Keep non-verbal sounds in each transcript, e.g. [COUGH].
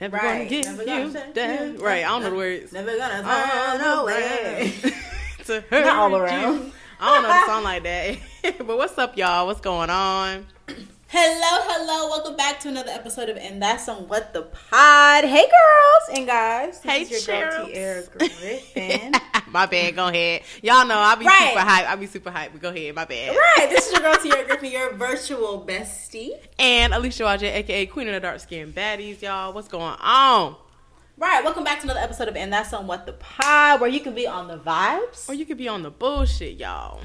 Never Right. gonna get Never you gonna shut down. you Right, I don't know down. the words. Never gonna On turn away. to hurt Not all you. around. I don't know the song like that. [LAUGHS] but what's up, y'all? What's going on? Hello, hello. Welcome back to another episode of And That's on What the Pod. Hey, girls and guys. This Hey, is your girl. Tierra Griffin. [LAUGHS] my bad. Go ahead. Y'all know I'll be Right. super hype. I'll be super hype. But go ahead. My bad. right. This is your girl, [LAUGHS] Tierra Griffin, your virtual bestie. And Alicia Wajay, aka Queen of the Dark Skin Baddies, y'all. What's going on? Right. Welcome back to another episode of And That's on What the Pod, where you can be on the vibes. Or you could be on the bullshit, y'all.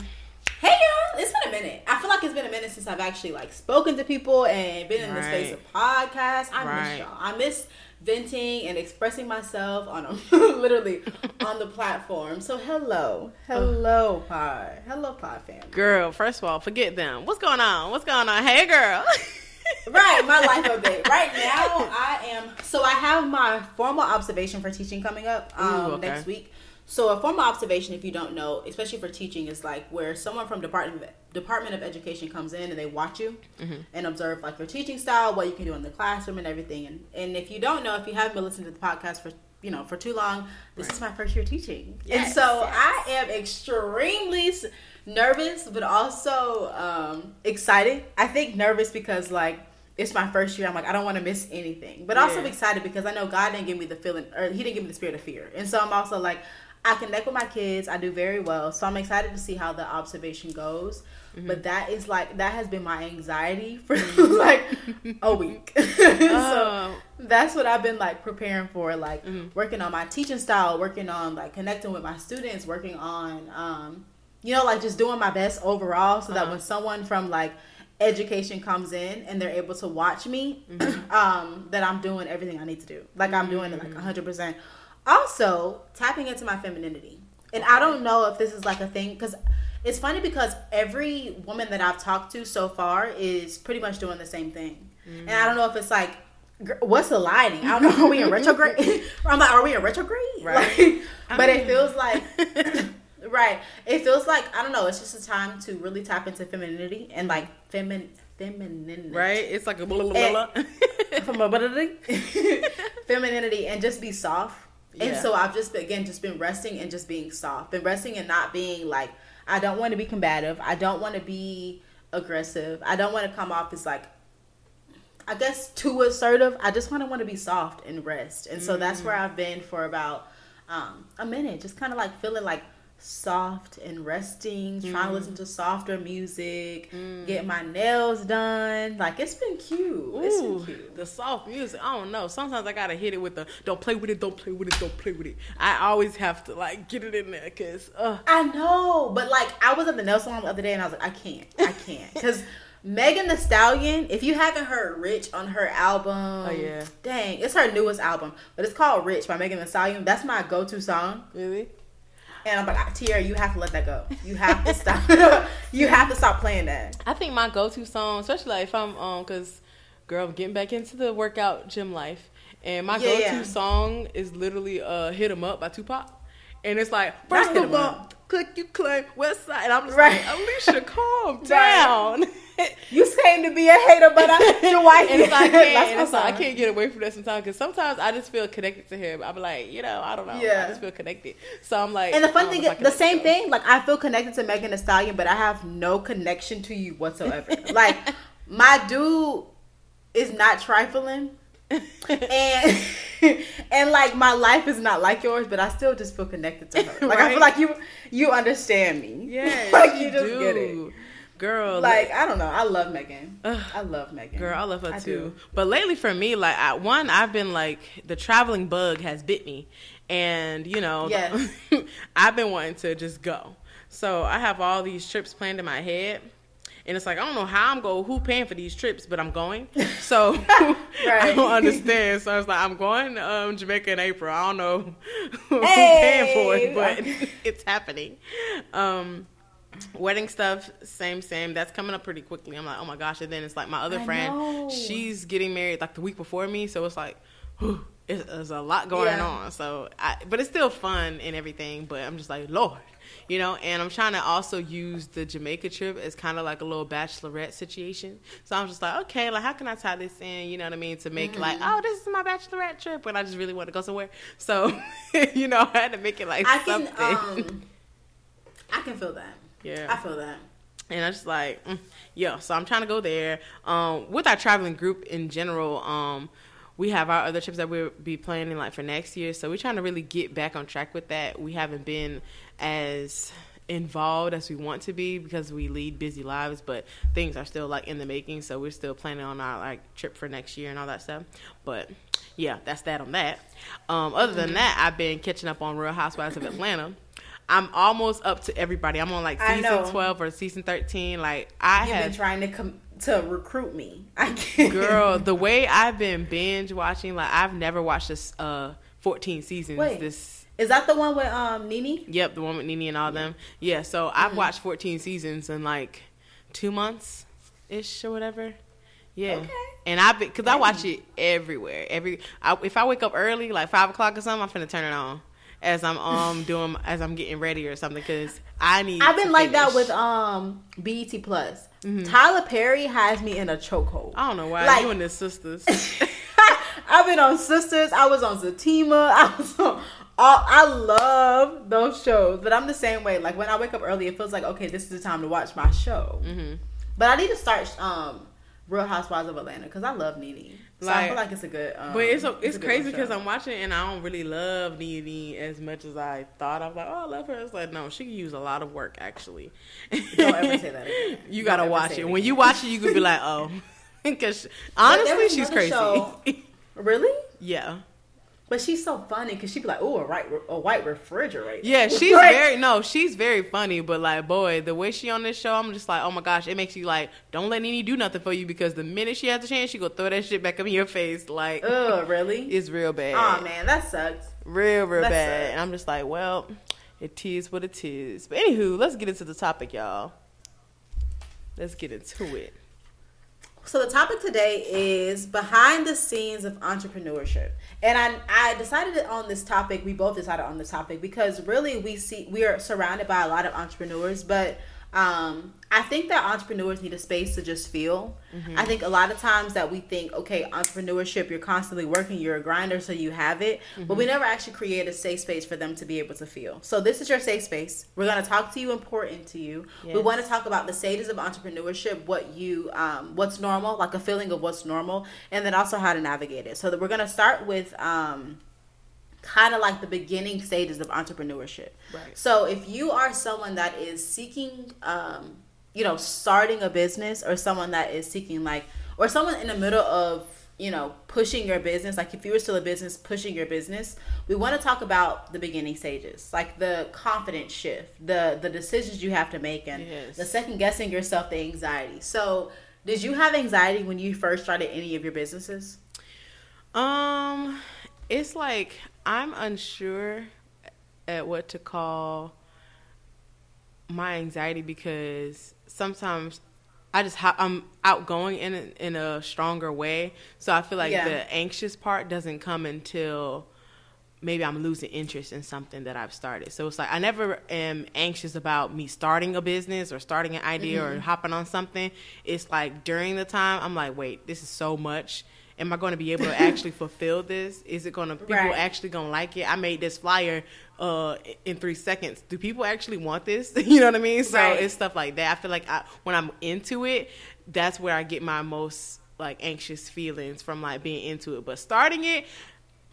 Hey, y'all. It's been a minute. I feel like it's been a minute since I've actually like spoken to people and been in the space of podcasts. I Right. miss y'all. I miss venting and expressing myself on a [LAUGHS] literally on the platform. So hello, hello pod, hello pod family. Girl, first of all, forget them. What's going on? What's going on? Hey, girl. [LAUGHS] Right, my life update. Right now, I am. So I have my formal observation for teaching coming up um, Ooh, okay. next week. So a formal observation, if you don't know, especially for teaching, is like where someone from department of, Department of Education comes in and they watch you Mm-hmm. and observe like your teaching style, what you can do in the classroom, and everything. And and if you don't know, if you haven't been listening to the podcast for you know for too long, this is my first year teaching, and so yes. I am extremely nervous, but also um, excited. I think nervous because like it's my first year. I'm like I don't want to miss anything, but also Yeah. excited because I know God didn't give me the feeling, or He didn't give me the spirit of fear, and so I'm also like I connect with my kids. I do very well, so I'm excited to see how the observation goes. Mm-hmm. But that is like that has been my anxiety [LAUGHS] for like a week. [LAUGHS] so Oh. that's what I've been like preparing for, like Mhm. working on my teaching style, working on like connecting with my students, working on um, you know, like just doing my best overall so that Uh-huh. when someone from like education comes in and they're able to watch me, Mm-hmm. [CLEARS THROAT] um, that I'm doing everything I need to do. Like I'm doing it like hundred percent. Also, tapping into my femininity. And I don't know if this is like a thing because it's funny because every woman that I've talked to so far is pretty much doing the same thing. And I don't know if it's like, what's the lighting? I don't know. Are we in [LAUGHS] retrograde? [LAUGHS] I'm like, are we in retrograde? Right. Like, [LAUGHS] but it feels like, right. It feels like, I don't know. It's just a time to really tap into femininity and like femin, femininity. right? It's like a blah, blah, blah, blah. Femininity and just be soft. And so I've just again just been resting and just being soft. Been resting and not being like I don't want to be combative. I don't want to be aggressive. I don't want to come off as like I guess too assertive. I just want to want to be soft and rest. And so that's where I've been for about um, a minute, just kind of like feeling like soft and resting, trying to listen to softer music, get my nails done. Like it's been cute. It's been cute. the soft music. I don't know. Sometimes I gotta hit it with the don't play with it, don't play with it, don't play with it. I always have to like get it in there because uh, I know, but like I was at the nail salon the other day and I was like, I can't, I can't, because [LAUGHS] Megan Thee Stallion. If you haven't heard "Rich" on her album, Oh, yeah. dang, it's her newest album, but it's called "Rich" by Megan Thee Stallion. That's my go-to song, really. And I'm like, Tierra, you have to let that go. You have to stop. [LAUGHS] you have to stop playing that. I think my go-to song, especially like if I'm um, cause girl, I'm getting back into the workout gym life, and my Yeah, go-to yeah. song is literally uh "Hit 'Em Up" by Tupac, and it's like first of all. Click you claim West Side, and I'm just Right. like Alicia, calm [LAUGHS] down. [LAUGHS] You claim to be a hater, but I, you're [LAUGHS] white. And like, I my and like, I can't get away from that sometimes because sometimes I just feel connected to him. I'm like, you know, I don't know. Yeah. I just feel connected. So I'm like, And the fun thing know if I is, the same thing. Like I feel connected to Megan Thee Stallion, but I have no connection to you whatsoever. like my dude is not trifling, and [LAUGHS] and like my life is not like yours, but I still just feel connected to her. [LAUGHS] Like I feel like you you understand me. Yeah, [LAUGHS] like you, you just do. get it. Girl, Like I don't know. I love Megan. Ugh. I love Megan. Girl, I love her I too. do. But lately for me, like I, one, I've been like the traveling bug has bit me, and you know, Yes. I've been wanting to just go. So I have all these trips planned in my head. And it's like I don't know how I'm going, who paying for these trips, but I'm going. [LAUGHS] So [LAUGHS] I don't understand. So it's like I'm going um, Jamaica in April. I don't know [LAUGHS] who's Hey. paying for it, but it's happening. Um, wedding stuff, same, same. That's coming up pretty quickly. I'm like, oh my gosh. And then it's like my other I friend, know. she's getting married like the week before me. So it's like, whew, [GASPS] it's, it's a lot going Yeah. on. So, I, but it's still fun and everything. But I'm just like, Lord, you know. And I'm trying to also use the Jamaica trip as kind of like a little bachelorette situation. So I'm just like, okay, like how can I tie this in? You know what I mean? To make like, Mm-hmm. oh, this is my bachelorette trip, but I just really want to go somewhere. So, [LAUGHS] you know, I had to make it like I can um I can feel that. yeah. I feel that. And I just like, mm, yeah. So I'm trying to go there. Um, with our traveling group in general, um, we have our other trips that we'll be planning like for next year. So we're trying to really get back on track with that. We haven't been as involved as we want to be because we lead busy lives, but things are still like in the making. So we're still planning on our like trip for next year and all that stuff. But yeah, that's that on that. Um, other than that, I've been catching up on Real Housewives of Atlanta. I'm almost up to everybody. I'm on like season 12 or season 13. Like I You've have been trying to come to recruit me. [LAUGHS] I can't. girl the way i've been binge watching like i've never watched this uh 14 seasons Wait. this Is that the one with um Nene? yep the one with Nene and all them yeah so Mm-hmm. i've watched 14 seasons in like two months ish or whatever yeah Okay. and i've been because i watch it everywhere every I, if i wake up early like five o'clock or something i'm finna turn it on as i'm um [LAUGHS] doing as i'm getting ready or something because i need I've been like that with um BET Plus. Tyler Perry has me in a chokehold. i don't know why like- you and his sisters [LAUGHS] I've been on Sisters. I was on Zatima. [LAUGHS] I was on. All, I love those shows, but I'm the same way. Like when I wake up early, it feels like okay, this is the time to watch my show. Mm-hmm. But I need to start um, Real Housewives of Atlanta because I love Nene. So I feel like it's a good. Um, But it's a, it's a crazy because I'm watching and I don't really love Nene as much as I thought. I'm like, oh, I love her. It's like, no, she can use a lot of work actually. Don't ever say that again. [LAUGHS] You Don't gotta watch it. it When you watch it, you could be like, oh, [LAUGHS] because honestly, she's crazy. show- [LAUGHS] Really? yeah, But she's so funny because she'd be like, "Oh, a right, a white refrigerator." yeah, [LAUGHS] she's very no, she's very funny. But like, boy, the way she on this show, I'm just like, oh my gosh, it makes you like, don't let Nene do nothing for you because the minute she has a chance, she go throw that shit back up in your face. Like, oh [LAUGHS] really? it's real bad. Oh man, that sucks. real real That's bad sad. and i'm just like well it is what it is but anywho let's get into the topic y'all let's get into it So the topic today is behind the scenes of entrepreneurship. And I I decided on this topic, we both decided on this topic because really we see we are surrounded by a lot of entrepreneurs, but um I think that entrepreneurs need a space to just feel. I think a lot of times that we think, okay, entrepreneurship, you're constantly working, you're a grinder, so you have it, but we never actually create a safe space for them to be able to feel. So this is your safe space. We're gonna talk to you, important to you. We want to talk about the stages of entrepreneurship, what you, um, what's normal, like a feeling of what's normal, and then also how to navigate it. So that we're gonna start with. Um, kind of like the beginning stages of entrepreneurship. Right. So if you are someone that is seeking, um, you know, starting a business, or someone that is seeking like, or someone in the middle of, you know, pushing your business, like if you were still a business pushing your business, we want to talk about the beginning stages, like the confidence shift, the the decisions you have to make, and Yes. the second guessing yourself, the anxiety. So. Did you have anxiety when you first started any of your businesses? um it's like i'm unsure at what to call my anxiety because sometimes I just ha- I'm outgoing in a, in a stronger way, so I feel like Yeah. the anxious part doesn't come until maybe I'm losing interest in something that I've started. So it's like I never am anxious about me starting a business or starting an idea or mm-hmm. hopping on something. It's like during the time I'm like, wait, this is so much. Am I going to be able to actually fulfill this? Is it going to people Right. actually going to like it? I made this flyer uh in 3 seconds. Do people actually want this? [LAUGHS] you know what I mean? So Right. it's stuff like that. I feel like I, when I'm into it, that's where I get my most like anxious feelings from like being into it. But starting it,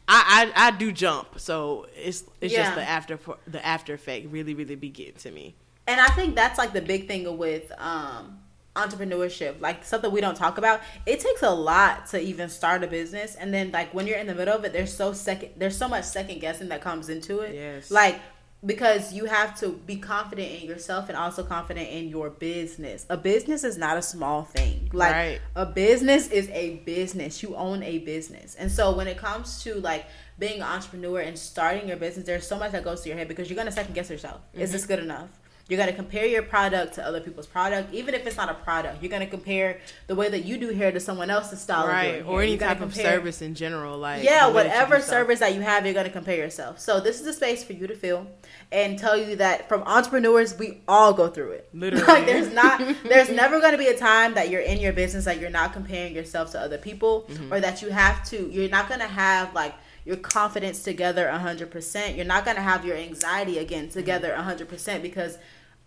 I I, I do jump. So it's it's Yeah. just the after the after effect really really be getting to me. And I think that's like the big thing with um, entrepreneurship, like something we don't talk about. It takes a lot to even start a business, and then like when you're in the middle of it, there's so second, there's so much second guessing that comes into it. Yes. Like because you have to be confident in yourself and also confident in your business. A business is not a small thing. Like Right. a business is a business. You own a business. And so when it comes to like being an entrepreneur and starting your business, there's so much that goes to your head because you're gonna second guess yourself. Is this mm-hmm. good enough? You're to compare your product to other people's product, even if it's not a product. You're to compare the way that you do hair to someone else's style, right? or any type compare, of service in general, like yeah, whatever service that you have, you're to compare yourself. So this is a space for you to feel and tell you that from entrepreneurs, we all go through it. [LAUGHS] Literally, like there's not, [LAUGHS] there's never to be a time that you're in your business that you're not comparing yourself to other people, mm-hmm. or that you have to. You're not to have like your confidence together 100%. You're not going to have your anxiety again together 100% because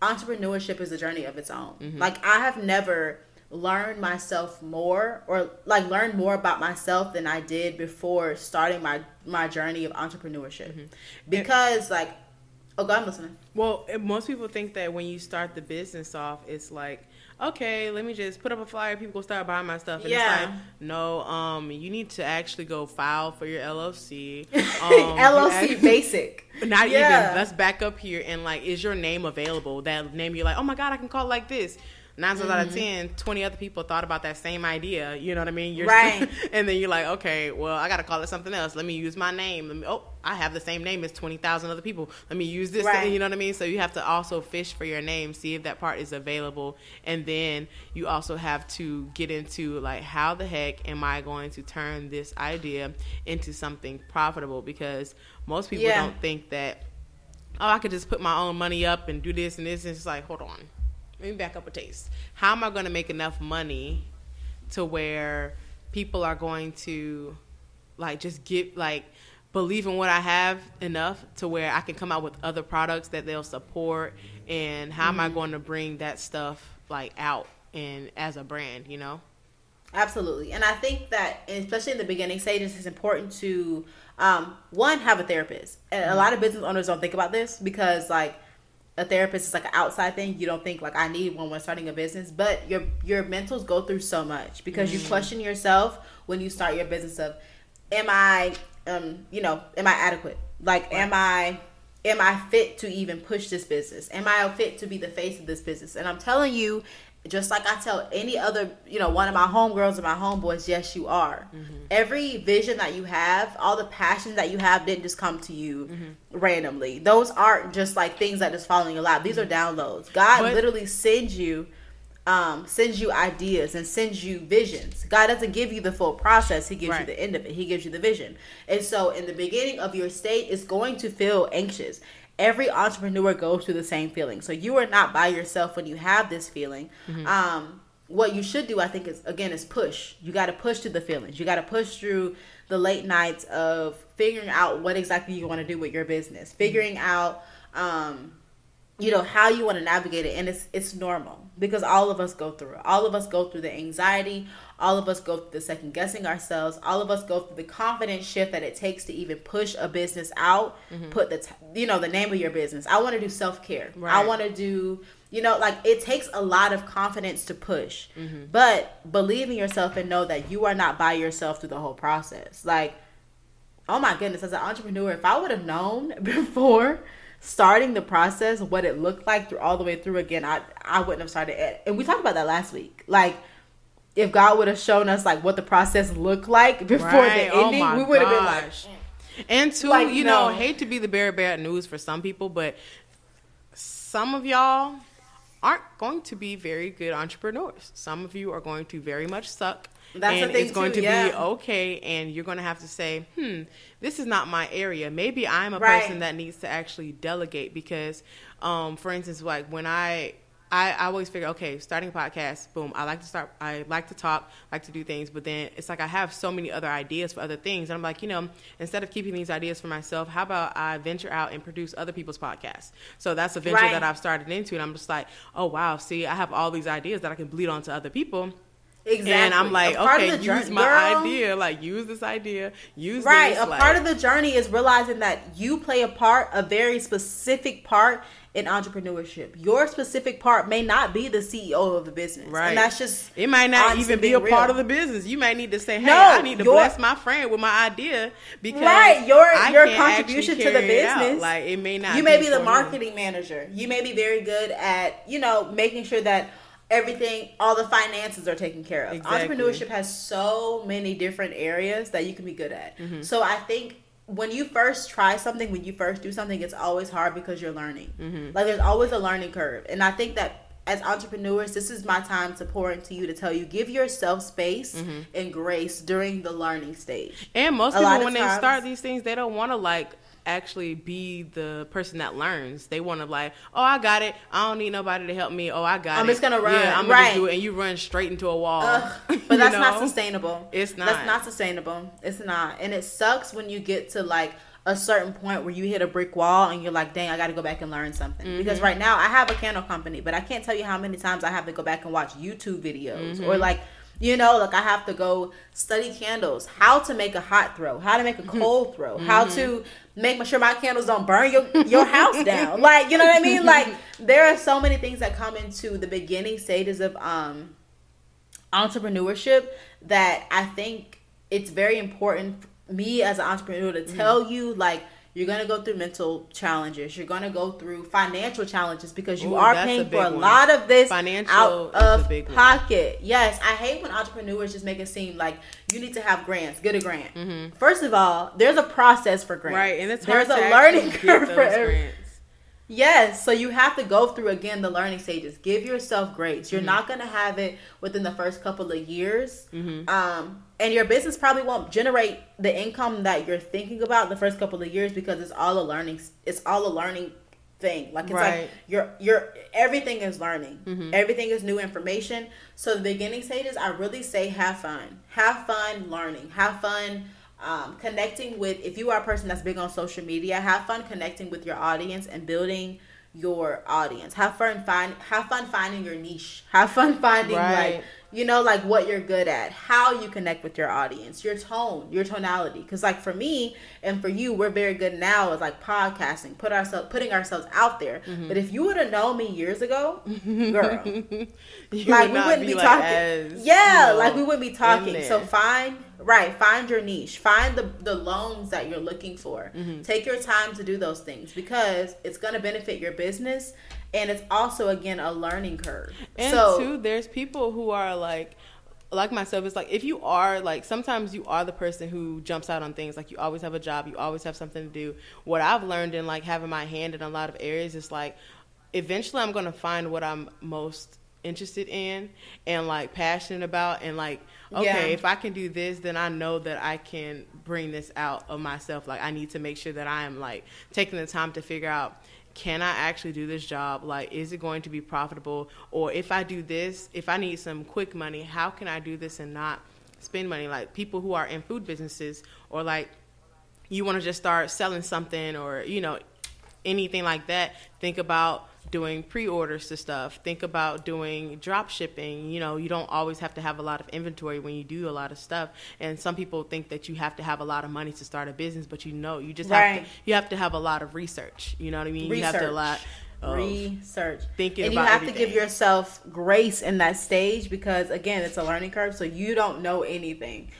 entrepreneurship is a journey of its own. Mm-hmm. Like I have never learned myself more or like learned more about myself than I did before starting my my journey of entrepreneurship. Mm-hmm. Because like oh god I'm listening. Well, most people think that when you start the business off it's like okay, let me just put up a flyer. People go start buying my stuff. And yeah. it's like, no, um, you need to actually go file for your LLC. [LAUGHS] Um, LLC basic. [LAUGHS] Not yeah. even. Let's back up here and like, is your name available? That name you're like, oh my god, I can call it like this nine times mm-hmm. out of mm-hmm. 10, 20 other people thought about that same idea. You know what I mean? You're right. [LAUGHS] and then you're like, okay, well, I got to call it something else. Let me use my name. Let me, oh, I have the same name as 20,000 other people. Let me use this. Right. You know what I mean? So you have to also fish for your name, see if that part is available. And then you also have to get into like, how the heck am I going to turn this idea into something profitable? Because most people yeah. don't think that, oh, I could just put my own money up and do this and this. And it's like, hold on let me back up a taste. How am I going to make enough money to where people are going to like just get like believe in what I have enough to where I can come out with other products that they'll support and how mm-hmm. am I mm-hmm. going to bring that stuff like out and as a brand, you know? Absolutely. And I think that especially in the beginning stages it's important to um, one have a therapist. And a lot of business owners don't think about this because like a therapist is like an outside thing. You don't think like I need one when we're starting a business, but your your mentals go through so much because mm. you question yourself when you start your business of am I um you know, am I adequate? Like right. am I am I fit to even push this business? Am I fit to be the face of this business? And I'm telling you, just like I tell any other, you know, one of my homegirls or my homeboys, yes, you are. Mm-hmm. Every vision that you have, all the passion that you have didn't just come to you mm-hmm. randomly. Those aren't just like things that just fall in your lap. These are mm-hmm. downloads. God but, literally sends you um, sends you ideas and sends you visions. God doesn't give you the full process, He gives right. you the end of it. He gives you the vision. And so in the beginning of your state, it's going to feel anxious every entrepreneur goes through the same feeling. So you are not by yourself when you have this feeling. Mm-hmm. Um, what you should do, I think, is again is push. You got to push through the feelings. You got to push through the late nights of figuring out what exactly you want to do with your business, mm-hmm. figuring out, um, you know, how you want to navigate it, and it's it's normal because all of us go through it. All of us go through the anxiety. All of us go through the second guessing ourselves. All of us go through the confidence shift that it takes to even push a business out. Mm-hmm. Put the t- you know the name of your business. I want to do self care. Right. I want to do you know like it takes a lot of confidence to push. Mm-hmm. But believe in yourself and know that you are not by yourself through the whole process. Like oh my goodness, as an entrepreneur, if I would have known [LAUGHS] before starting the process, what it looked like through all the way through again, I I wouldn't have started it. And we talked about that last week. Like if God would have shown us like what the process looked like [LAUGHS] before right. the oh ending, oh we would have been like. Mm. And two, like, you know, hate to be the bearer of bad news for some people, but some of y'all aren't going to be very good entrepreneurs. Some of you are going to very much suck. That's and it's going too, to yeah. be okay, and you're going to have to say, "Hmm, this is not my area. Maybe I'm a right. person that needs to actually delegate." Because, um, for instance, like when I I, I always figure, okay, starting a podcast, boom. I like to start. I like to talk, like to do things, but then it's like I have so many other ideas for other things, and I'm like, you know, instead of keeping these ideas for myself, how about I venture out and produce other people's podcasts? So that's a venture right. that I've started into, and I'm just like, oh wow, see, I have all these ideas that I can bleed onto other people. Exactly. And I'm like, okay, use journey, my girl, idea. Like, use this idea. Use right. This, a like, part of the journey is realizing that you play a part, a very specific part in entrepreneurship. Your specific part may not be the CEO of the business. Right. And that's just It might not even be a real. part of the business. You might need to say, Hey, no, I need to your, bless my friend with my idea because Right, your your contribution to the business. It like it may not You may be, be the marketing manager. You may be very good at, you know, making sure that everything all the finances are taken care of exactly. entrepreneurship has so many different areas that you can be good at mm-hmm. so i think when you first try something, when you first do something, it's always hard because you're learning. Mm-hmm. Like there's always a learning curve, and I think that as entrepreneurs, this is my time to pour into you to tell you give yourself space mm-hmm. and grace during the learning stage. And most a people, when times, they start these things, they don't want to like actually be the person that learns. They want to like, oh, I got it. I don't need nobody to help me. Oh, I got I'm it. I'm just gonna run. Yeah, I'm gonna do it, and you run straight into a wall. [LAUGHS] but that's know? not sustainable. It's not. That's not sustainable. It's not, and it sucks when you get to like a certain point where you hit a brick wall and you're like, dang, I got to go back and learn something. Mm-hmm. Because right now I have a candle company, but I can't tell you how many times I have to go back and watch YouTube videos mm-hmm. or like you know, like I have to go study candles, how to make a hot throw, how to make a [LAUGHS] cold throw, mm-hmm. how to make sure my candles don't burn your, your house down. [LAUGHS] Like, you know what I mean? Like there are so many things that come into the beginning stages of um entrepreneurship that I think it's very important me as an entrepreneur to tell mm-hmm. you like you're gonna go through mental challenges. You're gonna go through financial challenges because you Ooh, are paying a for a one. lot of this financial out of pocket. One. Yes, I hate when entrepreneurs just make it seem like you need to have grants. Get a grant. Mm-hmm. First of all, there's a process for grants. Right, and it's there's a learning curve for every. Yes, so you have to go through again the learning stages. Give yourself grace. You're mm-hmm. not going to have it within the first couple of years. Mm-hmm. Um, and your business probably won't generate the income that you're thinking about the first couple of years because it's all a learning it's all a learning thing. Like it's right. like you're you're everything is learning. Mm-hmm. Everything is new information. So the beginning stages I really say have fun. Have fun learning. Have fun um, connecting with if you are a person that's big on social media have fun connecting with your audience and building your audience have fun find have fun finding your niche have fun finding right. like you know like what you're good at how you connect with your audience your tone your tonality. Because like for me and for you we're very good now at like podcasting put ourselves putting ourselves out there. Mm-hmm. but if you would have known me years ago [LAUGHS] girl like we wouldn't be, be like talking yeah you know, like we wouldn't be talking. so find right find your niche find the the loans that you're looking for. Mm-hmm. take your time to do those things because it's going to benefit your business and it's also again a learning curve. And so, too, there's people who are like like myself, it's like if you are like sometimes you are the person who jumps out on things. Like you always have a job, you always have something to do. What I've learned in like having my hand in a lot of areas is like eventually I'm gonna find what I'm most interested in and like passionate about and like okay yeah. if i can do this then i know that i can bring this out of myself like i need to make sure that i am like taking the time to figure out can I actually do this job? Like, is it going to be profitable? Or if I do this, if I need some quick money, how can I do this and not spend money? Like, people who are in food businesses, or like, you want to just start selling something, or, you know, anything like that, think about doing pre-orders to stuff. Think about doing drop shipping. You know, you don't always have to have a lot of inventory when you do a lot of stuff. And some people think that you have to have a lot of money to start a business, but you know, you just right. have to you have to have a lot of research. You know what I mean? Research. You have to a lot research thinking and you have everything. to give yourself grace in that stage because again it's a learning curve so you don't know anything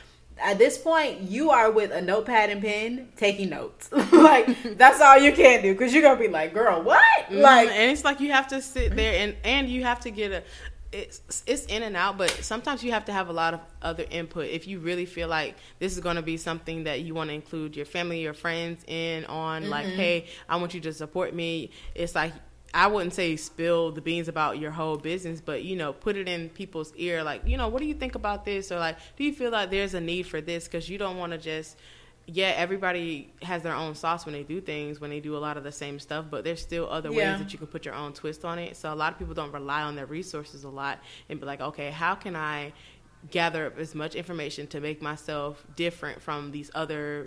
at this point you are with a notepad and pen taking notes [LAUGHS] like that's all you can do because you're gonna be like girl what mm-hmm. like and it's like you have to sit there and and you have to get a it's it's in and out but sometimes you have to have a lot of other input if you really feel like this is going to be something that you want to include your family your friends in on mm-hmm. like hey i want you to support me it's like I wouldn't say spill the beans about your whole business, but you know, put it in people's ear. Like, you know, what do you think about this? Or like, do you feel like there's a need for this? Because you don't want to just, yeah, everybody has their own sauce when they do things, when they do a lot of the same stuff, but there's still other yeah. ways that you can put your own twist on it. So a lot of people don't rely on their resources a lot and be like, okay, how can I gather up as much information to make myself different from these other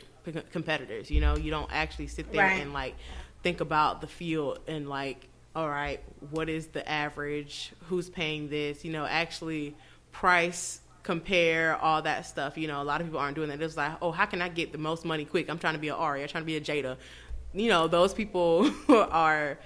competitors? You know, you don't actually sit there right. and like think about the field and like all right, what is the average? Who's paying this? You know, actually price compare all that stuff. You know, a lot of people aren't doing that. It's like, oh, how can I get the most money quick? I'm trying to be an Ari. I'm trying to be a Jada. You know, those people [LAUGHS] are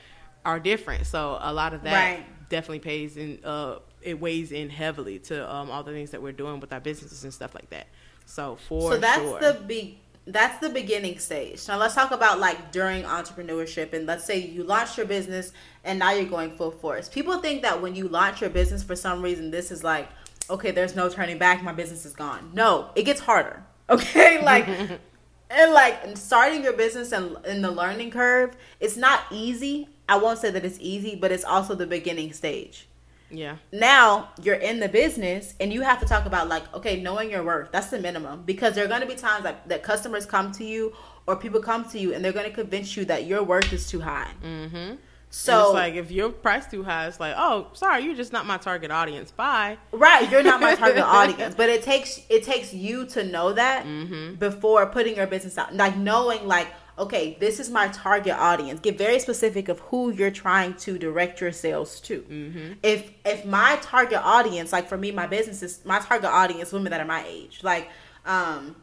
are different. So a lot of that right. definitely pays in. Uh, it weighs in heavily to um, all the things that we're doing with our businesses and stuff like that. So for so that's sure. the big that's the beginning stage. Now let's talk about like during entrepreneurship and let's say you launched your business and now you're going full force. People think that when you launch your business for some reason this is like okay, there's no turning back, my business is gone. No, it gets harder. [LAUGHS] Okay? Like [LAUGHS] and like starting your business and in the learning curve, it's not easy. I won't say that it's easy, but it's also the beginning stage. Yeah. Now you're in the business and you have to talk about like, okay, knowing your worth. That's the minimum because there are going to be times that, that customers come to you or people come to you and they're going to convince you that your worth is too high. Mm-hmm. So like if your price too high, it's like, oh, sorry, you're just not my target audience. Bye. right, you're not my target [LAUGHS] audience, but it takes it takes you to know that Mm-hmm. before putting your business out. Like knowing like, okay, this is my target audience. Get very specific of who you're trying to direct your sales to. Mm-hmm. If if my target audience, like for me, my business is my target audience, women that are my age. Like, um,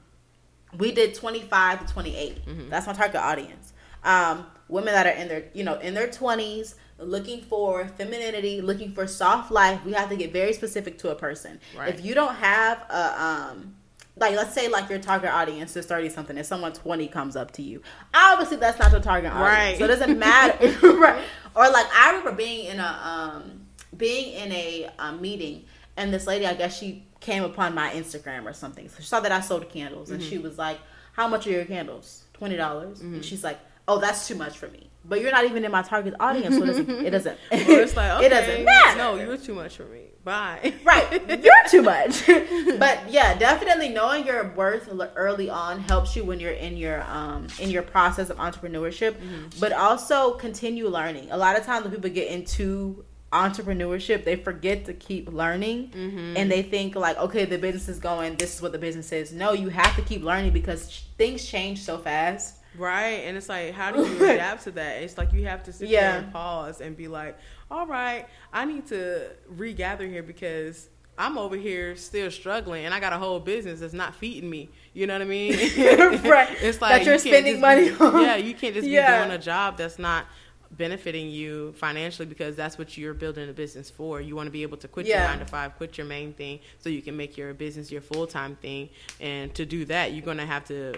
we did 25 to 28. Mm-hmm. That's my target audience. Um, women that are in their, you know, in their 20s, looking for femininity, looking for soft life. We have to get very specific to a person. Right. If you don't have a, um, like let's say like your target audience is 30 something and someone 20 comes up to you. Obviously that's not your target audience. Right. so it doesn't matter. [LAUGHS] [LAUGHS] Right. Or like i remember being in a um being in a, um meeting and this lady i guess she came upon my instagram or something. So she saw that i sold candles and Mm-hmm. she was like how much are your candles? $20. And she's like oh that's too much for me. But you're not even in my target audience so it doesn't it doesn't, [LAUGHS] it's like, okay, [LAUGHS] it doesn't matter. No, you're too much for me. Bye. right you're too much. [LAUGHS] But yeah definitely knowing your worth early on helps you when you're in your um in your process of entrepreneurship but also continue learning. A lot of times when people get into entrepreneurship they forget to keep learning and they think like okay the business is going this is what the business is. No you have to keep learning because things change so fast Right, and it's like, how do you [LAUGHS] adapt to that? It's like you have to sit Yeah. there and pause and be like, all right, I need to regather here because I'm over here still struggling, and I got a whole business that's not feeding me. You know what I mean? [LAUGHS] Right. [LAUGHS] It's That like you're you spending money be- on. Yeah, you can't just Yeah. be doing a job that's not benefiting you financially because that's what you're building a business for. You want to be able to quit your nine to five, quit your main thing, so you can make your business your full time thing. And to do that, you're gonna have to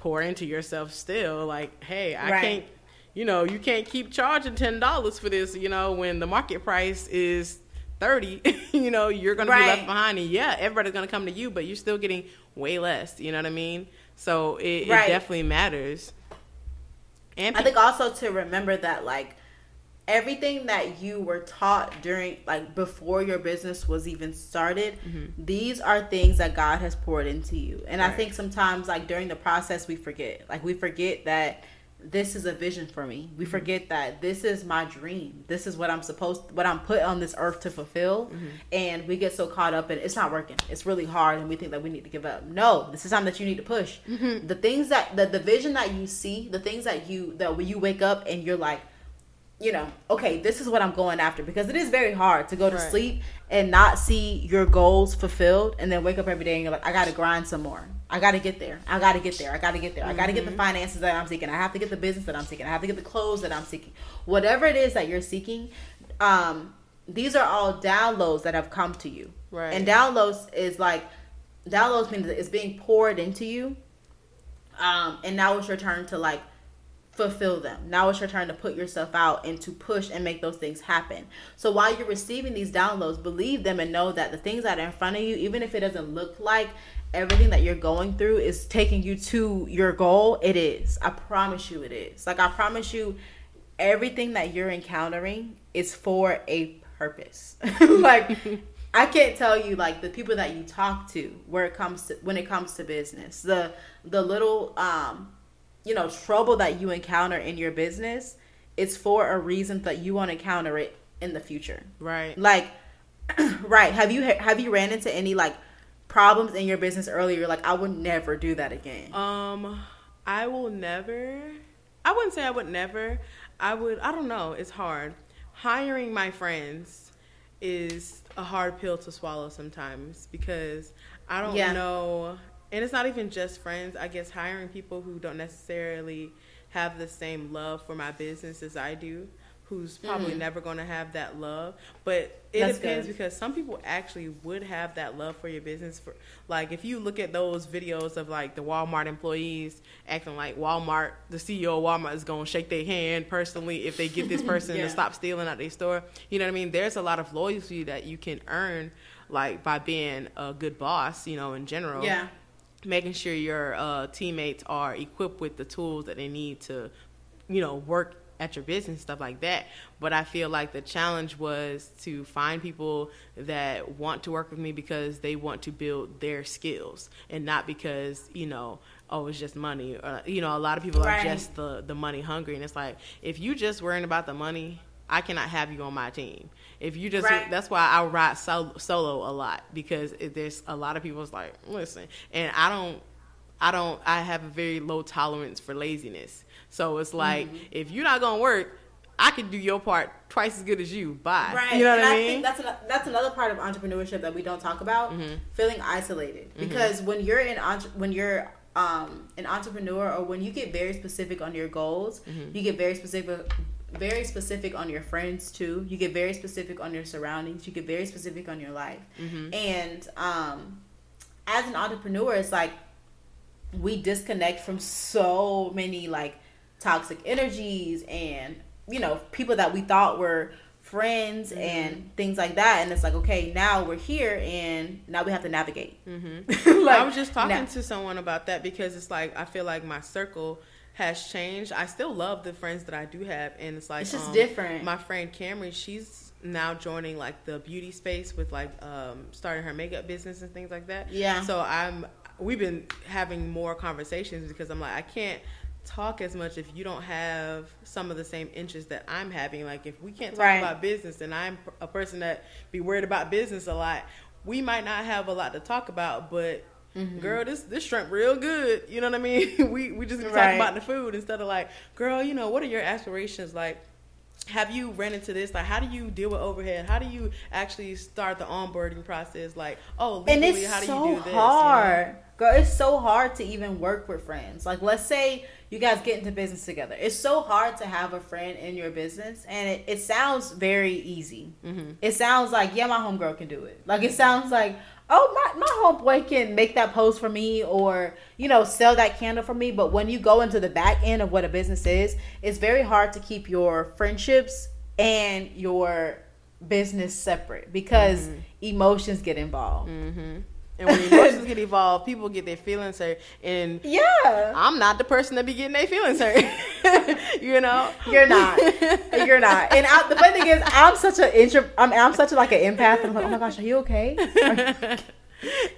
pour into yourself still. Like, hey, I Right. can't, you know, you can't keep charging ten dollars for this. You know, when the market price is thirty, [LAUGHS] you know, you're gonna be left behind. And yeah, everybody's gonna come to you, but you're still getting way less. You know what I mean? So it, Right. it definitely matters. And I think also to remember that like everything that you were taught during like before your business was even started, mm-hmm. these are things that God has poured into you. And I think sometimes like during the process we forget. Like we forget that this is a vision for me. We mm-hmm. forget that this is my dream. This is what I'm supposed what I'm put on this earth to fulfill. Mm-hmm. And we get so caught up in it's not working. It's really hard and we think that we need to give up. No, this is time that you need to push. The things that the, the vision that you see, the things that you that when you wake up and you're like you know, okay, this is what I'm going after because it is very hard to go to Right. sleep and not see your goals fulfilled and then wake up every day and you're like, I got to grind some more. I got to get there. I got to get there. I got to get there. I got to get the finances that I'm seeking. I have to get the business that I'm seeking. I have to get the clothes that I'm seeking. Whatever it is that you're seeking, um, these are all downloads that have come to you. Right. And downloads is like, downloads means it's being poured into you. Um, and now it's your turn to like fulfill them. Now it's your turn to put yourself out and to push and make those things happen. So while you're receiving these downloads, believe them and know that the things that are in front of you, even if it doesn't look like everything that you're going through is taking you to your goal, it is. I promise you it is. Like I promise you everything that you're encountering is for a purpose. [LAUGHS] like I can't tell you like the people that you talk to where it comes to when it comes to business. The the little um you know trouble that you encounter in your business it's for a reason that you want to encounter it in the future right. like [CLEARS THROAT] right have you have you ran into any like problems in your business earlier like i would never do that again Um, I will never. I wouldn't say I would never. I would. I don't know. It's hard. Hiring my friends is a hard pill to swallow sometimes because I don't Yeah. know. And it's not even just friends. I guess hiring people who don't necessarily have the same love for my business as I do, who's probably Mhm. never going to have that love. But it That's depends good. because some people actually would have that love for your business. For like, if you look at those videos of like the Walmart employees acting like Walmart, the CEO of Walmart is going to shake their hand personally if they get this [LAUGHS] person Yeah. to stop stealing at their store. You know what I mean? There's a lot of loyalty that you can earn like by being a good boss. You know, in general. yeah making sure your uh, teammates are equipped with the tools that they need to, you know, work at your business stuff like that. But I feel like the challenge was to find people that want to work with me because they want to build their skills and not because you know oh it's just money. Or, you know, a lot of people Right. are just the the money hungry, and it's like if you just worrying about the money. I cannot have you on my team. If you just, Right. that's why I ride sol- solo a lot because it, there's a lot of people's like, listen, and I don't, I don't I have a very low tolerance for laziness. So it's like Mm-hmm. if you're not gonna work, I can do your part twice as good as you. Bye. Right. You know and what I I mean? think that's an, that's another part of entrepreneurship that we don't talk about. Mm-hmm. Feeling isolated because when you're in when you're um, an entrepreneur or when you get very specific on your goals, Mm-hmm. you get very specific very specific on your friends too. You get very specific on your surroundings. You get very specific on your life. Mm-hmm. And um, as an entrepreneur, it's like we disconnect from so many like toxic energies and you know people that we thought were friends Mm-hmm. and things like that and it's like okay now we're here and now we have to navigate Mm-hmm. [LAUGHS] Like, I was just talking now- to someone about that because it's like I feel like my circle has changed. I still love the friends that I do have, and it's like It's just um, different. My friend Camry, she's now joining like the beauty space with like um, starting her makeup business and things like that. Yeah. So I'm we've been having more conversations because I'm like I can't talk as much if you don't have some of the same interests that I'm having. Like if we can't talk Right. about business and I'm a person that be worried about business a lot, we might not have a lot to talk about, but Mm-hmm. girl, this this shrimp real good. You know what I mean? [LAUGHS] we we just be Right. talking about the food instead of like, girl, you know, what are your aspirations like? Have you ran into this? Like, how do you deal with overhead? How do you actually start the onboarding process? Like, oh, and legally, it's how do so you do this? you know? hard girl it's so hard to even work with friends like let's say you guys get into business together it's so hard to have a friend in your business and it, it sounds very easy Mm-hmm. it sounds like yeah my homegirl can do it like it sounds like oh my, my homeboy can make that post for me or you know sell that candle for me but when you go into the back end of what a business is it's very hard to keep your friendships and your business separate because Mm-hmm. emotions get involved And when emotions [LAUGHS] get involved, people get their feelings hurt. And yeah I'm not the person to be getting their feelings hurt. [LAUGHS] you know, You're not. You're not. And I, the funny thing is, I'm such an intro. I'm, I'm such a, like an empath. And I'm like, oh my gosh, are you okay? [LAUGHS]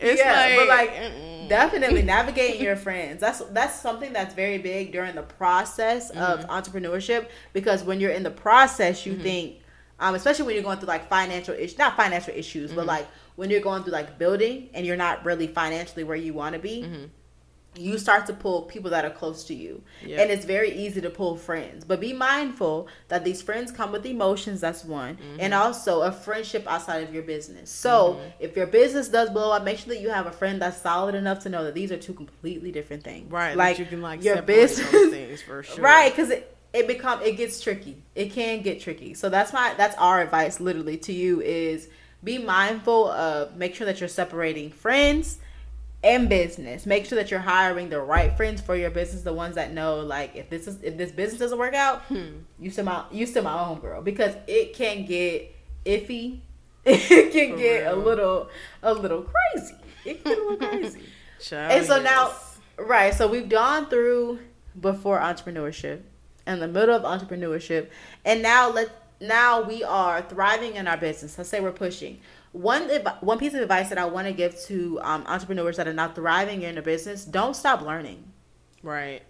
it's yeah, like, but like mm-mm. definitely navigating your friends. That's that's something that's very big during the process of Mm-hmm. entrepreneurship because when you're in the process, you think, um, especially when you're going through like financial issues, not financial issues, Mm-hmm. but like when you're going through like building and you're not really financially where you want to be. Mm-hmm. You start to pull people that are close to you. Yep. And it's very easy to pull friends. But be mindful that these friends come with emotions, that's one. Mm-hmm. And also a friendship outside of your business. So if your business does blow up, make sure that you have a friend that's solid enough to know that these are two completely different things. right, Like you can like your business. [LAUGHS] things for sure. Right, because it, it become it gets tricky. It can get tricky. So that's my that's our advice literally to you is be mindful of make sure that you're separating friends and business. Make sure that you're hiring the right friends for your business, the ones that know like if this is if this business doesn't work out, Hmm. you still my you still my own girl because it can get iffy. [LAUGHS] It can For get a little a little crazy. It can get a little [LAUGHS] crazy. Child, And so now, right? So we've gone through before entrepreneurship, in the middle of entrepreneurship, and now let now we are thriving in our business. Let's say we're pushing. One one piece of advice that I want to give to um, entrepreneurs that are not thriving in their business: don't stop learning. right.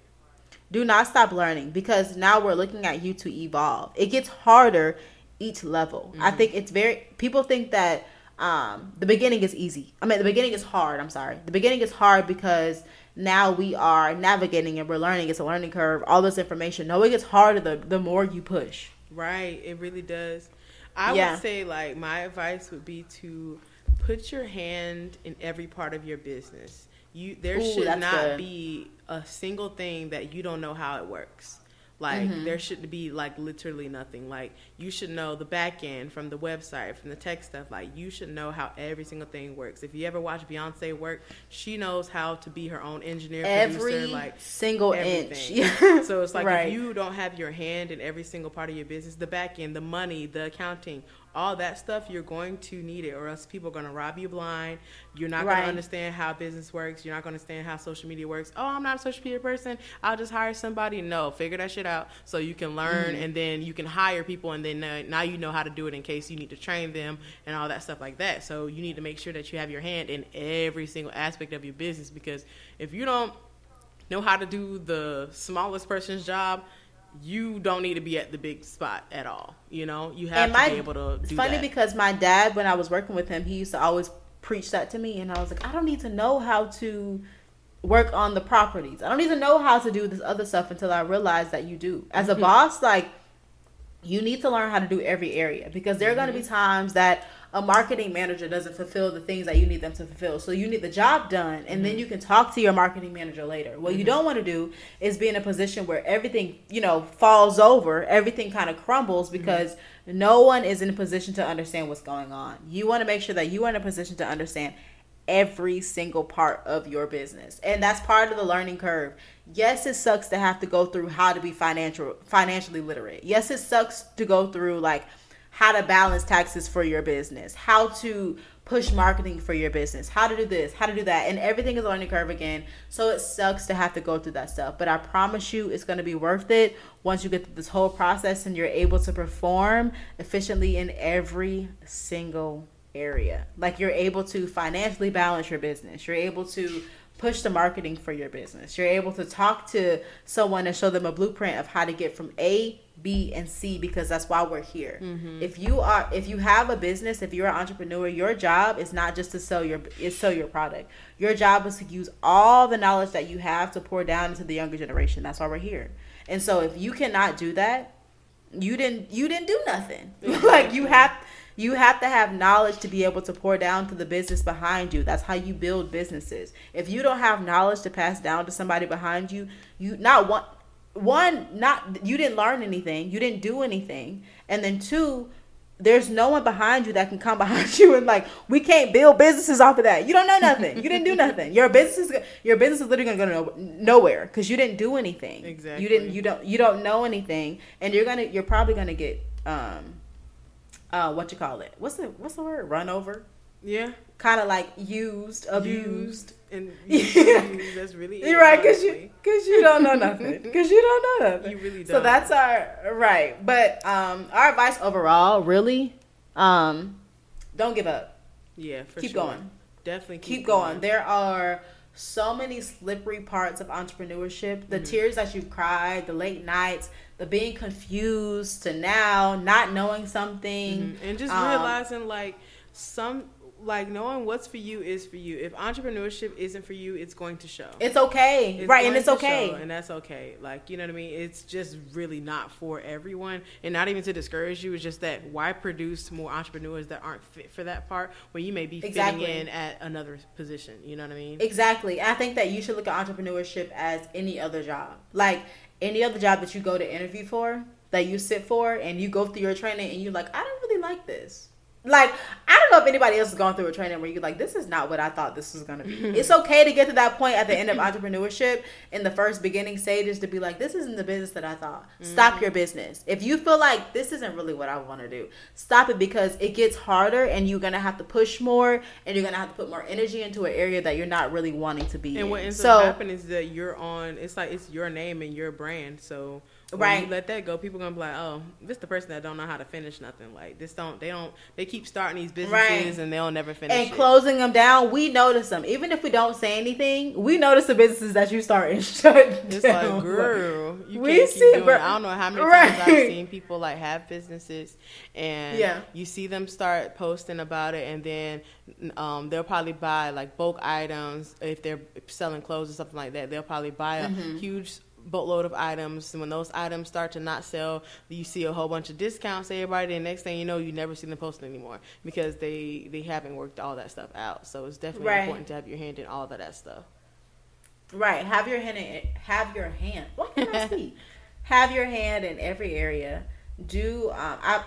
Do not stop learning because now we're looking at you to evolve. It gets harder each level. I think it's very people think that um, the beginning is easy. I mean, the beginning is hard. I'm sorry. The beginning is hard because now we are navigating and we're learning. It's a learning curve. All this information. No, it gets harder the the more you push. Right, it really does. I Yeah. would say like my advice would be to put your hand in every part of your business. You there Ooh, should not good. be a single thing that you don't know how it works. Like Mm-hmm. there should be like literally nothing. Like you should know the back end from the website, from the tech stuff. Like you should know how every single thing works. If you ever watch Beyonce work, she knows how to be her own engineer, Every producer, like single everything. inch. [LAUGHS] Yeah. So it's like Right. if you don't have your hand in every single part of your business, the back end, the money, the accounting, all that stuff, you're going to need it, or else people are going to rob you blind. You're not Right. going to understand how business works. You're not going to understand how social media works. Oh, I'm not a social media person. I'll just hire somebody. No, figure that shit out so you can learn, Mm-hmm. and then you can hire people, and then uh, now you know how to do it in case you need to train them and all that stuff like that. So you need to make sure that you have your hand in every single aspect of your business because if you don't know how to do the smallest person's job, you don't need to be at the big spot at all. You know, you have and to be able to it's funny that. because my dad when i was working with him he used to always preach that to me and i was like i don't need to know how to work on the properties i don't need to know how to do this other stuff until i realize that you do as Mm-hmm. a boss like you need to learn how to do every area because there are going to Mm-hmm. be times that a marketing manager doesn't fulfill the things that you need them to fulfill. So you need the job done and Mm-hmm. then you can talk to your marketing manager later. What you don't want to do is be in a position where everything, you know, falls over, everything kind of crumbles Mm-hmm. because no one is in a position to understand what's going on. You want to make sure that you are in a position to understand every single part of your business. And that's part of the learning curve. Yes, it sucks to have to go through how to be financial financially literate. Yes, it sucks to go through like how to balance taxes for your business, how to push marketing for your business, how to do this, how to do that, and everything is a learning curve again. So it sucks to have to go through that stuff, but I promise you it's going to be worth it once you get through this whole process and you're able to perform efficiently in every single area. Like you're able to financially balance your business. You're able to push the marketing for your business. You're able to talk to someone and show them a blueprint of how to get from A, B, and C because that's why we're here. Mm-hmm. If you are if you have a business, if you're an entrepreneur, your job is not just to sell your is sell your product. Your job is to use all the knowledge that you have to pour down into the younger generation. That's why we're here. And so if you cannot do that, you didn't you didn't do nothing. [LAUGHS] like you have you have to have knowledge to be able to pour down to the business behind you. That's how you build businesses. If you don't have knowledge to pass down to somebody behind you, you not one one not you didn't learn anything, you didn't do anything, and then two there's no one behind you that can come [LAUGHS] behind you and like we can't build businesses off of that. You don't know nothing. You didn't do nothing. Your business is your business is literally gonna go no, nowhere because you didn't do anything. Exactly. You didn't. You don't. You don't know anything, and you're gonna. You're probably gonna get um, uh, what you call it? What's the What's the word? Run over. yeah, Kind of like used, abused. used and [LAUGHS] Yeah. used. That's really it, You're right, cause you, cause you don't know [LAUGHS] nothing, cause you don't know nothing. You really don't. So that's our right, but um, our advice overall, really, um, don't give up. yeah. For keep sure. going. Definitely keep going. There are so many slippery parts of entrepreneurship. The Mm-hmm. tears that you've cried, the late nights, the being confused to now not knowing something. Mhm. and just Um, realizing like some like knowing what's for you is for you. If entrepreneurship isn't for you, it's going to show. It's okay. It's right, and it's okay. show, and that's okay. Like you know what I mean. It's just really not for everyone, and not even to discourage you. It's just that why produce more entrepreneurs that aren't fit for that part when you may be Exactly. fitting in at another position. You know what I mean? Exactly. I think that you should look at entrepreneurship as any other job. Like any other job that you go to interview for, that you sit for, and you go through your training and you're like, I don't really like this. Like, I don't know if anybody else is going through a training where you're like, this is not what I thought this was going to be. [LAUGHS] it's okay to get to that point at the end of entrepreneurship in the first beginning stages to be like, this isn't the business that I thought. Stop your mm-hmm. business. If you feel like this isn't really what I want to do, stop it because it gets harder and you're going to have to push more and you're going to have to put more energy into an area that you're not really wanting to be And in. what ends so, up happening is that you're on. It's like it's your name and your brand. So Right. you let that go, people gonna be like, oh, this the person that don't know how to finish nothing. Like this don't they don't they keep starting these businesses Right. and they'll never finish. and it. closing them down, we notice them. Even if we don't say anything, we notice the businesses that you start and [LAUGHS] shut It's down. like, girl, you We can't see keep doing it. I don't know how many Right. times I've seen people like have businesses, and Yeah. you see them start posting about it, and then um, they'll probably buy like bulk items if they're selling clothes or something like that. They'll probably buy a Mm-hmm. huge boatload of items and when those items start to not sell you see a whole bunch of discounts to everybody and next thing you know you never see them posting anymore because they they haven't worked all that stuff out so it's definitely Right. important to have your hand in all of that stuff Right. Have your hand in have your hand. What can I speak? [LAUGHS] have your hand in every area. Do um I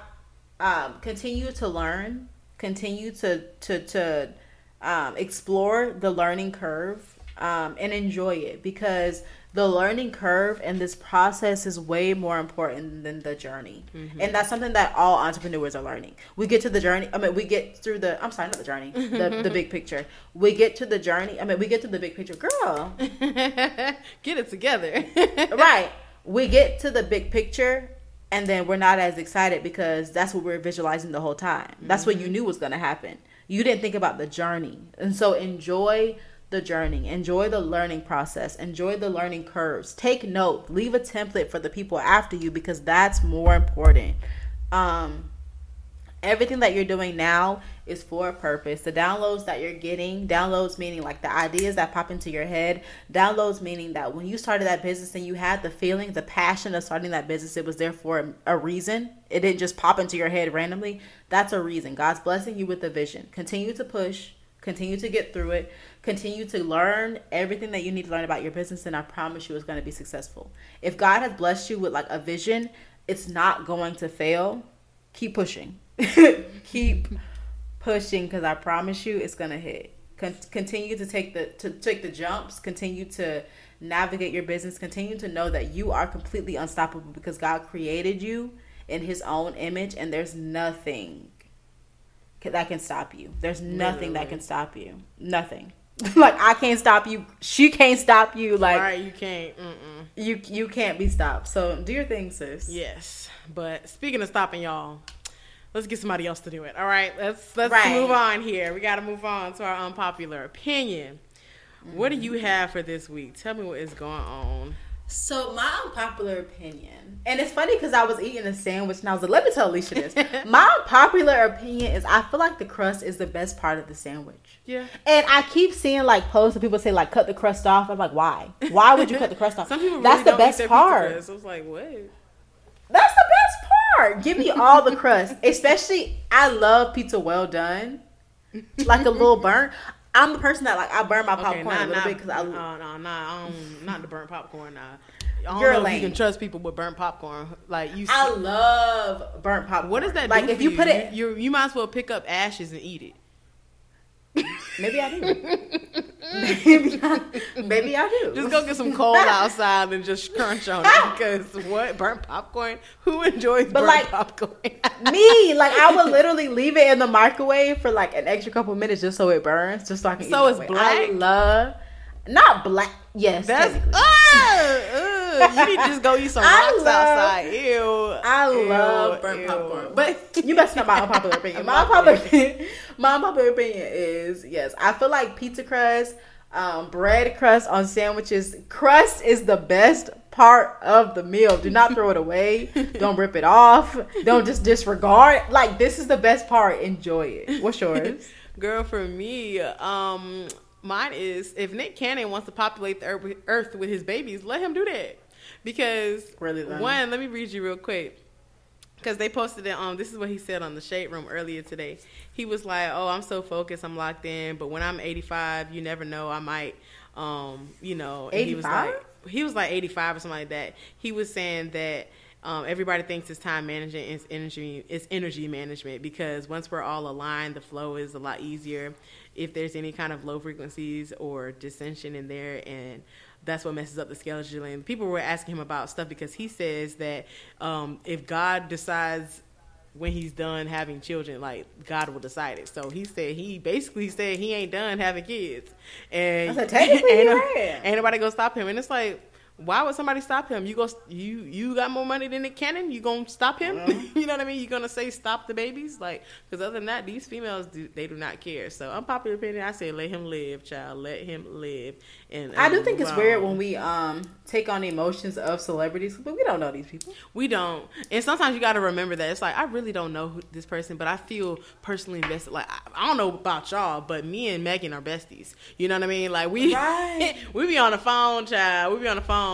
um continue to learn, continue to to to um explore the learning curve um, and enjoy it because the learning curve and this process is way more important than the journey. Mm-hmm. And that's something that all entrepreneurs are learning. We get to the journey. I mean, we get through the, I'm sorry, not the journey, the, the [LAUGHS] big picture. We get to the journey. I mean, we get to the big picture. Girl. [LAUGHS] get it together. [LAUGHS] right. We get to the big picture and then we're not as excited because that's what we're visualizing the whole time. That's mm-hmm. what you mm-hmm. knew was going to happen. You didn't think about the journey. And so enjoy the journey, enjoy the learning process, enjoy the learning curves. Take note, leave a template for the people after you because that's more important. Um, everything that you're doing now is for a purpose. The downloads that you're getting, downloads meaning like the ideas that pop into your head, downloads meaning that when you started that business and you had the feeling, the passion of starting that business, it was there for a reason. It didn't just pop into your head randomly. That's a reason. God's blessing you with the vision. Continue to push, continue to get through it continue to learn everything that you need to learn about your business and i promise you it's going to be successful. If god has blessed you with like a vision it's not going to fail. Keep pushing. [LAUGHS] Keep pushing because i promise you it's going to hit. Con- continue to take the to take the jumps. Continue to navigate your business. Continue to know that you are completely unstoppable because god created you in his own image and there's nothing that can stop you. There's nothing Literally. that can stop you. Nothing [LAUGHS] like I can't stop you. She can't stop you. Like right, you can't. Mm-mm. You you can't be stopped. So do your thing, sis. Yes, but speaking of stopping y'all, let's get somebody else to do it. All right, let's let's right. move on here. We got to move on to our unpopular opinion. Mm-hmm. What do you have for this week? Tell me what is going on. So my unpopular opinion, and it's funny because I was eating a sandwich and I was like, "Let me tell Alicia this." [LAUGHS] my unpopular opinion is I feel like the crust is the best part of the sandwich. Yeah. And I keep seeing like posts of people say like, "Cut the crust off." I'm like, "Why? Why would you cut the crust off?" [LAUGHS] Some people really That's the best part. I was like, "What?" That's the best part. Give me all the crust, [LAUGHS] especially I love pizza well done, like a little burnt. I'm the person that like I burn my popcorn okay, a little oh, not, bit because I. No, no, no, not the burnt popcorn. Nah. I don't You're know lame. if you can trust people with burnt popcorn. Like you, I love burnt popcorn. What does that like? if you, you put it, you you might as well pick up ashes and eat it. Maybe I do. maybe, I, maybe I do. Just go get some coal outside and just crunch on it because what burnt popcorn? Who enjoys but burnt like, popcorn? [LAUGHS] me, like I would literally leave it in the microwave for like an extra couple minutes just so it burns, just so I can. So it's black. I love not black. Yes, that's. Uh, you need to just go eat some [LAUGHS] rocks love, outside. Ew. I ew, love burnt ew. popcorn, but you messing up my unpopular [LAUGHS] opinion. My unpopular opinion, my unpopular opinion is yes. I feel like pizza crust, um, bread crust on sandwiches. Crust is the best part of the meal. Do not throw it away. [LAUGHS] Don't rip it off. Don't just disregard. Like this is the best part. Enjoy it. What's yours? Girl, for me, um, mine is if Nick Cannon wants to populate the earth with his babies, let him do that. Because really, one, let me read you real quick. Because they posted it um this is what he said on the shade room earlier today. He was like, Oh, I'm so focused, I'm locked in, but when I'm eighty five, you never know, I might um, you know, he was like he was like eighty five or something like that. He was saying that um, everybody thinks it's time management, it's energy, it's energy management because once we're all aligned, the flow is a lot easier if there's any kind of low frequencies or dissension in there and that's what messes up the scheduling. People were asking him about stuff because he says that um, if God decides when he's done having children, like God will decide it. So he said he basically said he ain't done having kids, and said, ain't, [LAUGHS] ain't nobody gonna stop him. And it's like why would somebody stop him? You go, you you got more money than Nick Cannon. You gonna stop him? [LAUGHS] you know what I mean? You gonna say stop the babies? Like, because other than that, these females do they do not care. So unpopular opinion, I say let him live, child. Let him live. And, I do think it's weird when we um take on the emotions of celebrities, but we don't know these people. We don't, and sometimes you got to remember that it's like I really don't know who, this person, but I feel personally invested. Like I, I, don't know about y'all, but me and Megan are besties. You know what I mean? Like we right. [LAUGHS] we be on the phone, child. We be on the phone.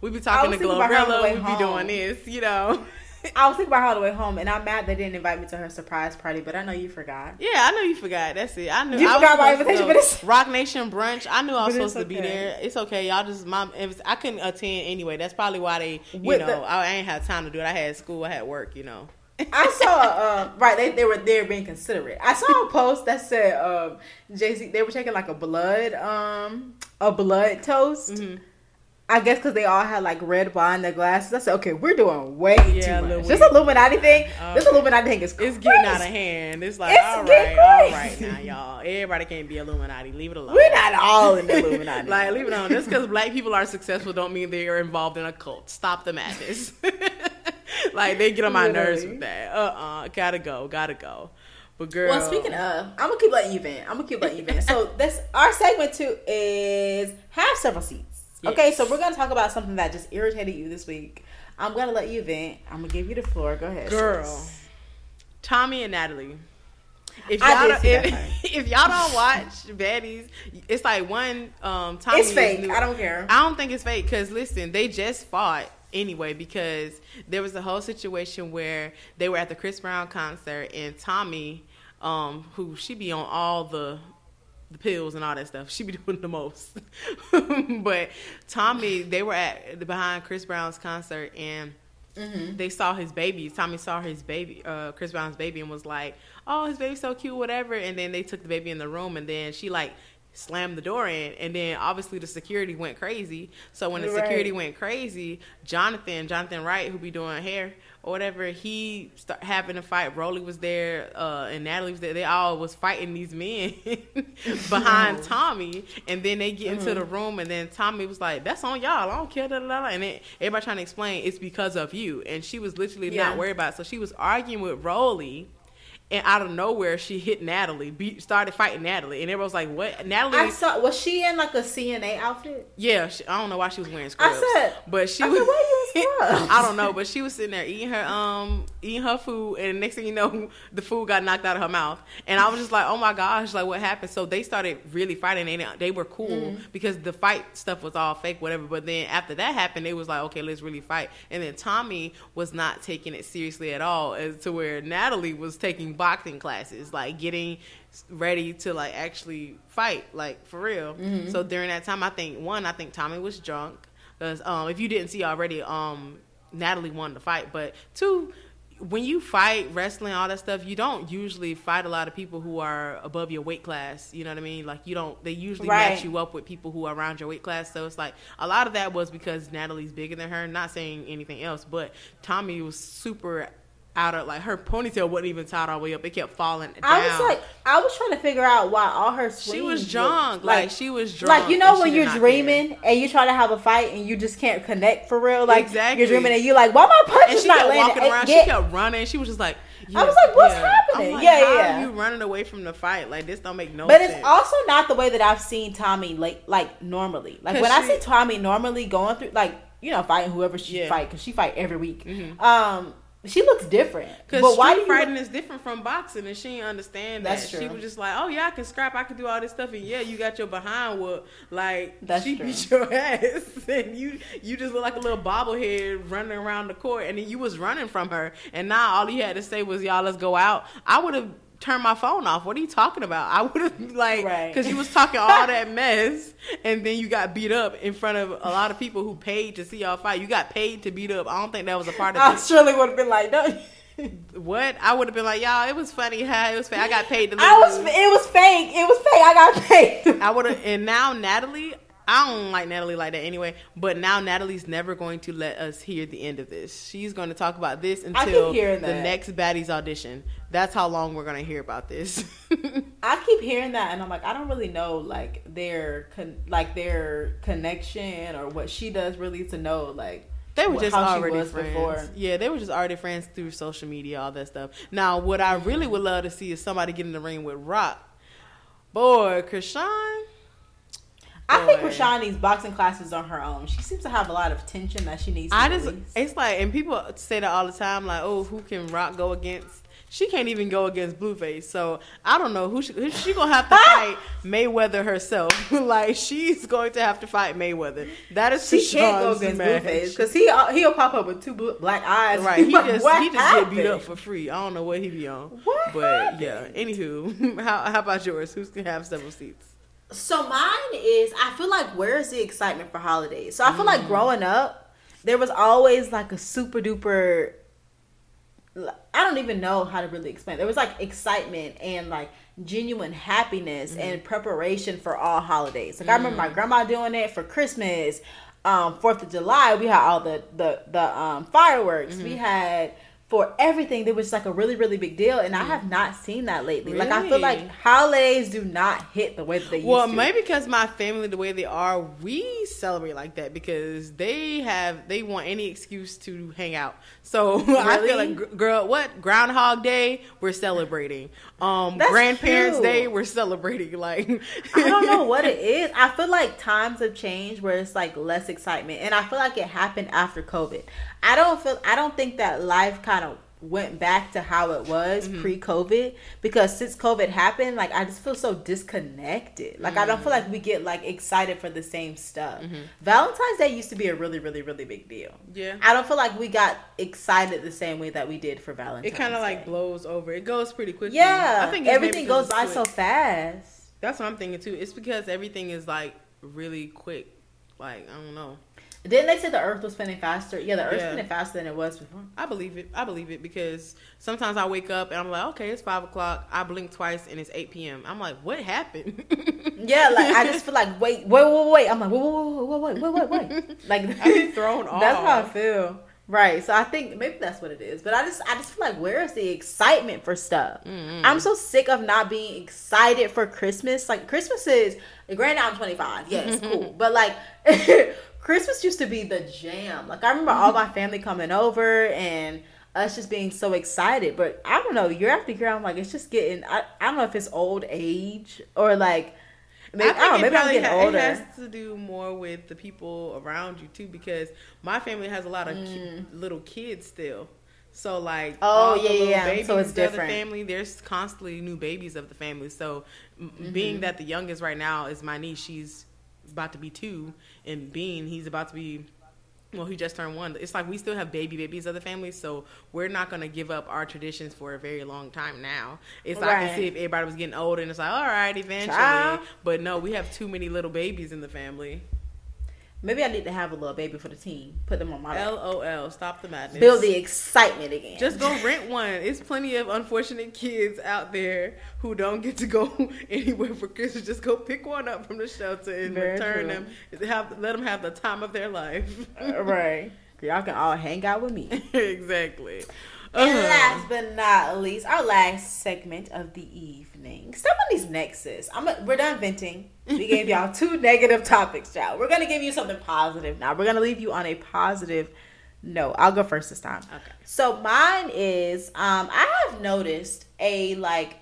We be talking to Glorilla. We be home. doing this. You know. [LAUGHS] I was thinking about on the way home, and I'm mad they didn't invite me to her surprise party. But I know you forgot. Yeah, I know you forgot. That's it. I knew you I forgot my invitation, but it's [LAUGHS] Roc Nation brunch. I knew I was supposed okay. to be there. It's okay. Y'all just my. I couldn't attend anyway. That's probably why they. You With know, the, I ain't had time to do it. I had school. I had work. You know. [LAUGHS] I saw um, right they, they were there being considerate. I saw a post that said um, Jay Z they were taking like a blood um a blood toast. Mhm. I guess because they all had like red wine in their glasses. I said, okay, we're doing way Yeah, too much. Louis. This Illuminati thing, Oh. this Illuminati thing is crazy. It's getting out of hand. It's like, It's all getting right, all right now, y'all. Everybody can't be Illuminati. Leave it alone. We're not all in the [LAUGHS] Illuminati. like, leave it alone. Just because black people are successful don't mean they are involved in a cult. Stop the madness. [LAUGHS] like, they get on my nerves with that. Uh-uh. Gotta go. Gotta go. But, girl. Well, speaking of, I'm gonna keep letting you vent. I'm gonna keep letting you vent. So this our segment two is have several seats. Okay, so we're gonna talk about something that just irritated you this week. I'm gonna let you vent. I'm gonna give you the floor. Go ahead, Girl. sis. Tommie and Natalie. If I y'all, did don't, see if, [LAUGHS] if y'all don't watch Baddies, it's like one um Tommie It's fake. new- I don't care. I don't think it's fake because listen, they just fought anyway because there was a whole situation where they were at the Chris Brown concert and Tommie, um, who she be on all the the pills and all that stuff. She be [LAUGHS] doing the most. [LAUGHS] but Tommie, they were at behind Chris Brown's concert and Mm-hmm. they saw his baby. Tommie saw his baby, uh, Chris Brown's baby, and was like, "Oh, his baby's so cute, whatever." And then they took the baby in the room, and then she like slammed the door in, and then obviously the security went crazy. So when the Right. security went crazy, Jonathan, Jonathan Wright, who be doing hair or whatever, he start having a fight. Rollie was there, uh, and Natalie was there. They all was fighting these men [LAUGHS] behind Tommie, and then they get into the room, and then Tommie was like, "That's on y'all. I don't care." Da, da, da. And then everybody trying to explain it's because of you, and she was literally Yeah. not worried about. It. So she was arguing with Rollie. And out of nowhere, she hit Natalie, beat, started fighting Natalie, and everyone was like, "What?" Natalie, I saw. Was she in like a CNA outfit? yeah, she, I don't know why she was wearing scrubs. I said- but she I was. said, "Why you [LAUGHS] scrubs?" I don't know, but she was sitting there eating her um eating her food, and next thing you know, [LAUGHS] the food got knocked out of her mouth, and I was just like, oh my gosh, like what happened? So they started really fighting, and they were cool Mm-hmm. because the fight stuff was all fake, whatever. But then after that happened, it was like, okay, let's really fight. And then Tommie was not taking it seriously at all, as to where Natalie was taking boxing classes, like getting ready to like actually fight, like for real. Mm-hmm. So during that time, I think one, I think Tommie was drunk because um, if you didn't see already, um, Natalie won the fight. But two, when you fight wrestling, all that stuff, you don't usually fight a lot of people who are above your weight class. You know what I mean? Like you don't. They usually Right. match you up with people who are around your weight class. So it's like a lot of that was because Natalie's bigger than her. Not saying anything else, but Tommie was super out of like her ponytail wasn't even tied all the way up. It kept falling down. I was like, I was trying to figure out why all her she was looked drunk. Like, she was drunk. Like you know when you're not care. dreaming and you try to have a fight and you just can't connect for real. Like Exactly. you're dreaming and you're like, why my punch and is she not kept landing? walking around. get- she kept running. She was just like, I was like, what's yeah. happening? Like, Yeah, yeah. You running away from the fight? Like this don't make no sense. But sense. it's also not the way that I've seen Tommie like like normally. Like when I see Tommie normally going through like you know fighting whoever she Yeah. fight because she fight every week. Mhm. Um, she looks different. Because But why do street fighting is different from boxing, and she didn't understand that. That's true. She was just like, "Oh yeah, I can scrap, I can do all this stuff, and yeah, you got your behind whoop." Like That's she true. beat your [LAUGHS] ass, and you you just look like a little bobblehead running around the court, and then you was running from her, and now all you had to say was, "Y'all, let's go out." I would have turned my phone off. What are you talking about? I would have like Right. because you was talking all that mess, and then you got beat up in front of a lot of people who paid to see y'all fight. You got paid to beat up. I don't think that was a part of it. I it. surely would have been like, no. [LAUGHS] What? I would have been like, y'all, it was funny. How it was fake. I got paid to lose. I was. It was fake. It was fake. I got paid. I would have. And now Natalie, I don't like Natalie like that anyway. But now Natalie's never going to let us hear the end of this. She's going to talk about this until the next baddies audition. That's how long we're going to hear about this. [LAUGHS] I keep hearing that, and I'm like, I don't really know like their con- like their connection or what she does really to know like They were just how already friends. before. Yeah, they were just already friends through social media, all that stuff. Now, what I really would love to see is somebody get in the ring with Rock. Boy, Chrisean. I think needs boxing classes on her own. She seems to have a lot of tension that she needs. To I just, release. it's like, and people say that all the time, like, oh, who can Rock go against? She can't even go against Blueface, so I don't know who she, who she gonna have to [LAUGHS] fight Mayweather herself. [LAUGHS] like she's going to have to fight Mayweather. That is she can't go against match. Blueface because he uh, he'll pop up with two blue, black eyes. Right, he [LAUGHS] Like, just he just get beat up for free. I don't know what he be on. What But yeah, happened? anywho, how how about yours? Who's gonna have several seats? So mine is I feel like where's the excitement for holidays? So I feel Mm. like growing up, there was always like a super duper I don't even know how to really explain. There was like excitement and like genuine happiness mm-hmm. and preparation for all holidays. Like mm-hmm. I remember my mm. grandma doing it for Christmas, um, Fourth of July. We had all the the the um, fireworks. Mm-hmm. We had for everything there was like a really really big deal and i have mm. not seen that lately really? like i feel like holidays do not hit the way that they well to. maybe because my family the way they are we celebrate like that because they have they want any excuse to hang out so really? [LAUGHS] i feel like girl what groundhog day we're celebrating um That's grandparents true. day we're celebrating [LAUGHS] like i don't know what it [LAUGHS] is i feel like times have changed where it's like less excitement and i feel like it happened after covid I don't feel I don't think that life kind of went back to how it was mm-hmm. pre-COVID because since COVID happened, like I just feel so disconnected. Like mm-hmm. I don't feel like we get like excited for the same stuff. Mm-hmm. Valentine's Day used to be a really, really, really big deal. Yeah, I don't feel like we got excited the same way that we did for Valentine's. It kind of like blows over. It goes pretty quickly. Yeah, I think everything goes by quick. so fast. That's what I'm thinking too. It's because everything is like really quick. Like I don't know. Didn't they say the Earth was spinning faster? Yeah, the Earth's yeah. spinning faster than it was before. I believe it. I believe it because sometimes I wake up and I'm like, okay, it's five o'clock. I blink twice and it's eight p.m. I'm like, what happened? [LAUGHS] yeah, like I just feel like, wait, wait, wait, wait. I'm like, wait, wait, wait, wait, wait, wait, wait. [LAUGHS] Like I'm thrown off. [LAUGHS] That's how I feel. Right. So I think maybe that's what it is. But I just I just feel like where is the excitement for stuff? Mm-hmm. I'm so sick of not being excited for Christmas. Like Christmas is granted I'm 25. Yes, cool. But like Christmas used to be the jam. Like I remember all my family coming over and us just being so excited. But I don't know, year after year, I'm like, it's just getting. I, I don't know if it's old age or like. Maybe, I, I don't know. Maybe I'm getting ha- older. It has to do more with the people around you too, because my family has a lot of mm. ki- little kids still. So like, oh yeah, yeah. So it's different. The family, there's constantly new babies of the family. So mm-hmm. being that the youngest right now is my niece, she's about to be two, and Bean, he's about to be well, he just turned one. It's like we still have baby babies of the family, so we're not gonna give up our traditions for a very long time now. It's right. I can see if everybody was getting older, and it's like, all right, eventually. Child. But no, we have too many little babies in the family. Maybe I need to have a little baby for the team. Put them on my LOL. Stop the madness. Build the excitement again. Just go rent one. It's plenty of unfortunate kids out there who don't get to go [LAUGHS] anywhere for Christmas. Just go pick one up from the shelter and Very return true. them. Have let them have the time of their life. uh, right. [LAUGHS] Y'all can all hang out with me. exactly. Uh-huh. And last but not least, our last segment of the evening. Step on these nexus. I'm a, we're done venting. We gave y'all [LAUGHS] two negative topics, y'all. We're gonna give you something positive now. We're gonna leave you on a positive note. I'll go first this time. Okay. So mine is um I have noticed a like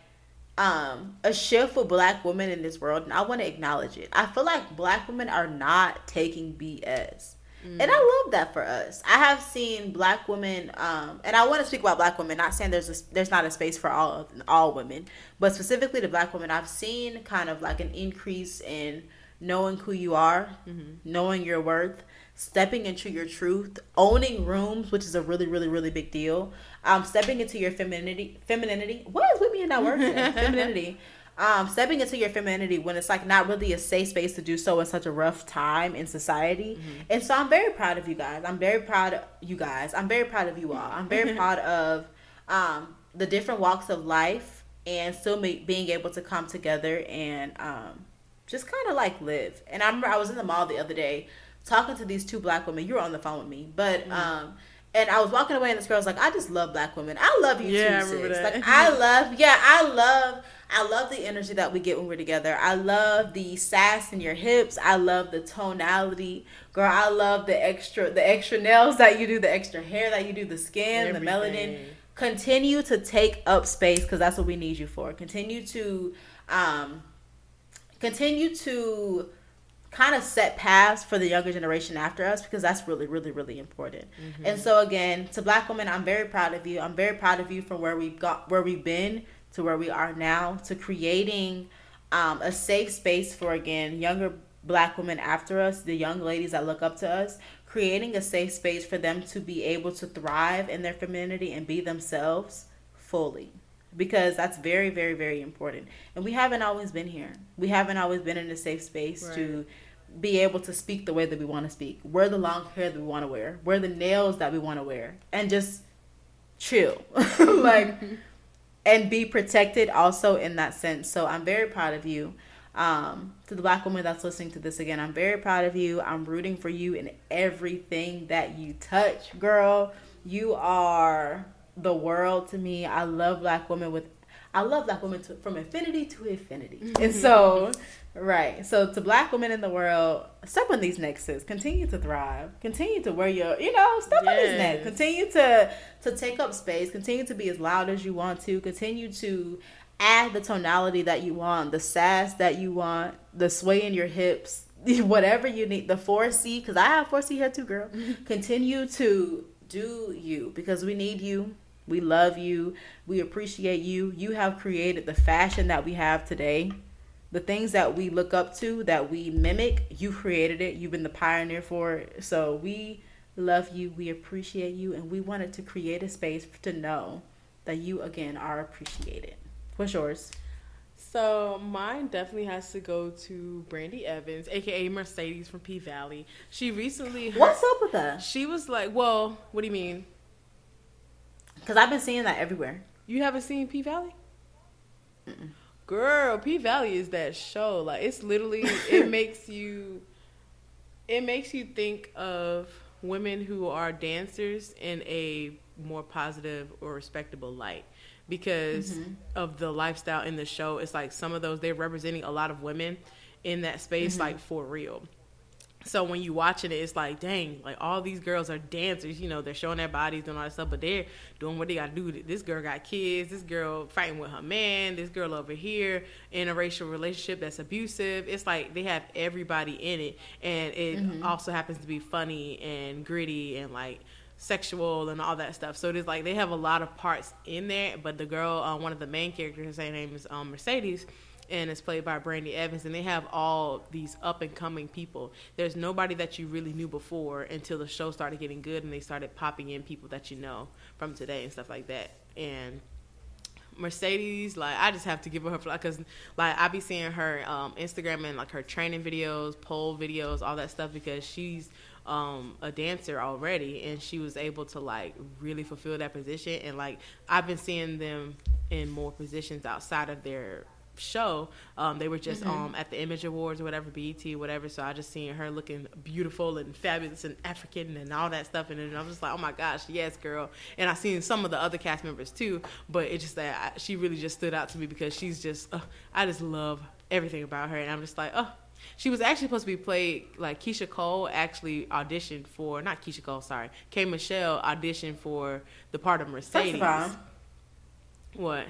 um a shift for black women in this world and I want to acknowledge it. I feel like black women are not taking BS. Mm. And I love that for us. I have seen black women, um, and I want to speak about black women. Not saying there's a, there's not a space for all all women, but specifically the black women, I've seen kind of like an increase in knowing who you are, mm-hmm. knowing your worth, stepping into your truth, owning rooms, which is a really really really big deal. Um, stepping into your femininity, femininity. What is with me in that word? femininity um, stepping into your femininity when it's like not really a safe space to do so in such a rough time in society. Mm-hmm. And so I'm very proud of you guys. I'm very proud of you guys. I'm very proud of you all. I'm very [LAUGHS] proud of um, the different walks of life and still be, being able to come together and um, just kind of like live. And I remember I was in the mall the other day talking to these two black women. You were on the phone with me, but. Mm-hmm. Um, and I was walking away, and this girl was like, "I just love black women. I love you yeah, too, sis. Like I love, yeah, I love I love the energy that we get when we're together. I love the sass in your hips. I love the tonality. Girl, I love the extra the extra nails that you do, the extra hair that you do, the skin, Everything. the melanin. Continue to take up space because that's what we need you for. Continue to um continue to kind of set paths for the younger generation after us because that's really really really important mm-hmm. and so again to black women i'm very proud of you i'm very proud of you from where we've got where we've been to where we are now to creating um, a safe space for again younger black women after us the young ladies that look up to us creating a safe space for them to be able to thrive in their femininity and be themselves fully. Because that's very very very important. And we haven't always been here. We haven't always been in a safe space right. to be able to speak the way that we want to speak. Wear the long hair that we want to wear. Wear the nails that we want to wear. And just chill. [LAUGHS] like and be protected also in that sense. So I'm very proud of you. Um, to the black woman that's listening to this again, I'm very proud of you. I'm rooting for you in everything that you touch, girl. You are the world to me. I love black women with I love black women to, from infinity to infinity. and mm-hmm. so, right. So, to black women in the world, step on these nexus. Continue to thrive. Continue to wear your, you know, step yes. on these necks. Continue to to take up space. Continue to be as loud as you want to. Continue to add the tonality that you want, the sass that you want, the sway in your hips, [LAUGHS] whatever you need. The 4C, because I have 4C here too, girl. [LAUGHS] Continue to do you because we need you we love you. We appreciate you. You have created the fashion that we have today. The things that we look up to, that we mimic, you created it. You've been the pioneer for it. So we love you. We appreciate you. And we wanted to create a space to know that you, again, are appreciated. What's yours? So mine definitely has to go to Brandee Evans, aka Mercedes from P Valley. She recently. What's up with that? She was like, "Well, what do you mean?" Because I've been seeing that everywhere. You haven't seen P Valley? Girl, P Valley is that show. Like it's literally [LAUGHS] it makes you it makes you think of women who are dancers in a more positive or respectable light because mm-hmm. of the lifestyle in the show. It's like some of those they're representing a lot of women in that space mm-hmm. like for real. So when you watching it, it's like, dang, like all these girls are dancers. You know, they're showing their bodies doing all that stuff, but they're doing what they got to do. This girl got kids. This girl fighting with her man. This girl over here in a racial relationship that's abusive. It's like they have everybody in it, and it mm-hmm. also happens to be funny and gritty and like sexual and all that stuff. So it is like they have a lot of parts in there. But the girl, uh, one of the main characters, her name is um, Mercedes and it's played by Brandee Evans, and they have all these up and coming people. There's nobody that you really knew before until the show started getting good, and they started popping in people that you know from today and stuff like that. And Mercedes, like I just have to give her a her because like I be seeing her um, Instagram and like her training videos, pole videos, all that stuff because she's um, a dancer already and she was able to like really fulfill that position and like I've been seeing them in more positions outside of their show. Um, they were just mm-hmm. um, at the Image Awards or whatever, BET, whatever. So I just seen her looking beautiful and fabulous and African and all that stuff. And, I was just like, oh my gosh, yes, girl. And I seen some of the other cast members too, but it's just that she really just stood out to me because she's just, uh, I just love everything about her. And I'm just like, oh. She was actually supposed to be played like Keyshia Cole actually auditioned for not Keyshia Cole, sorry, K Michelle auditioned for the part of Mercedes. What?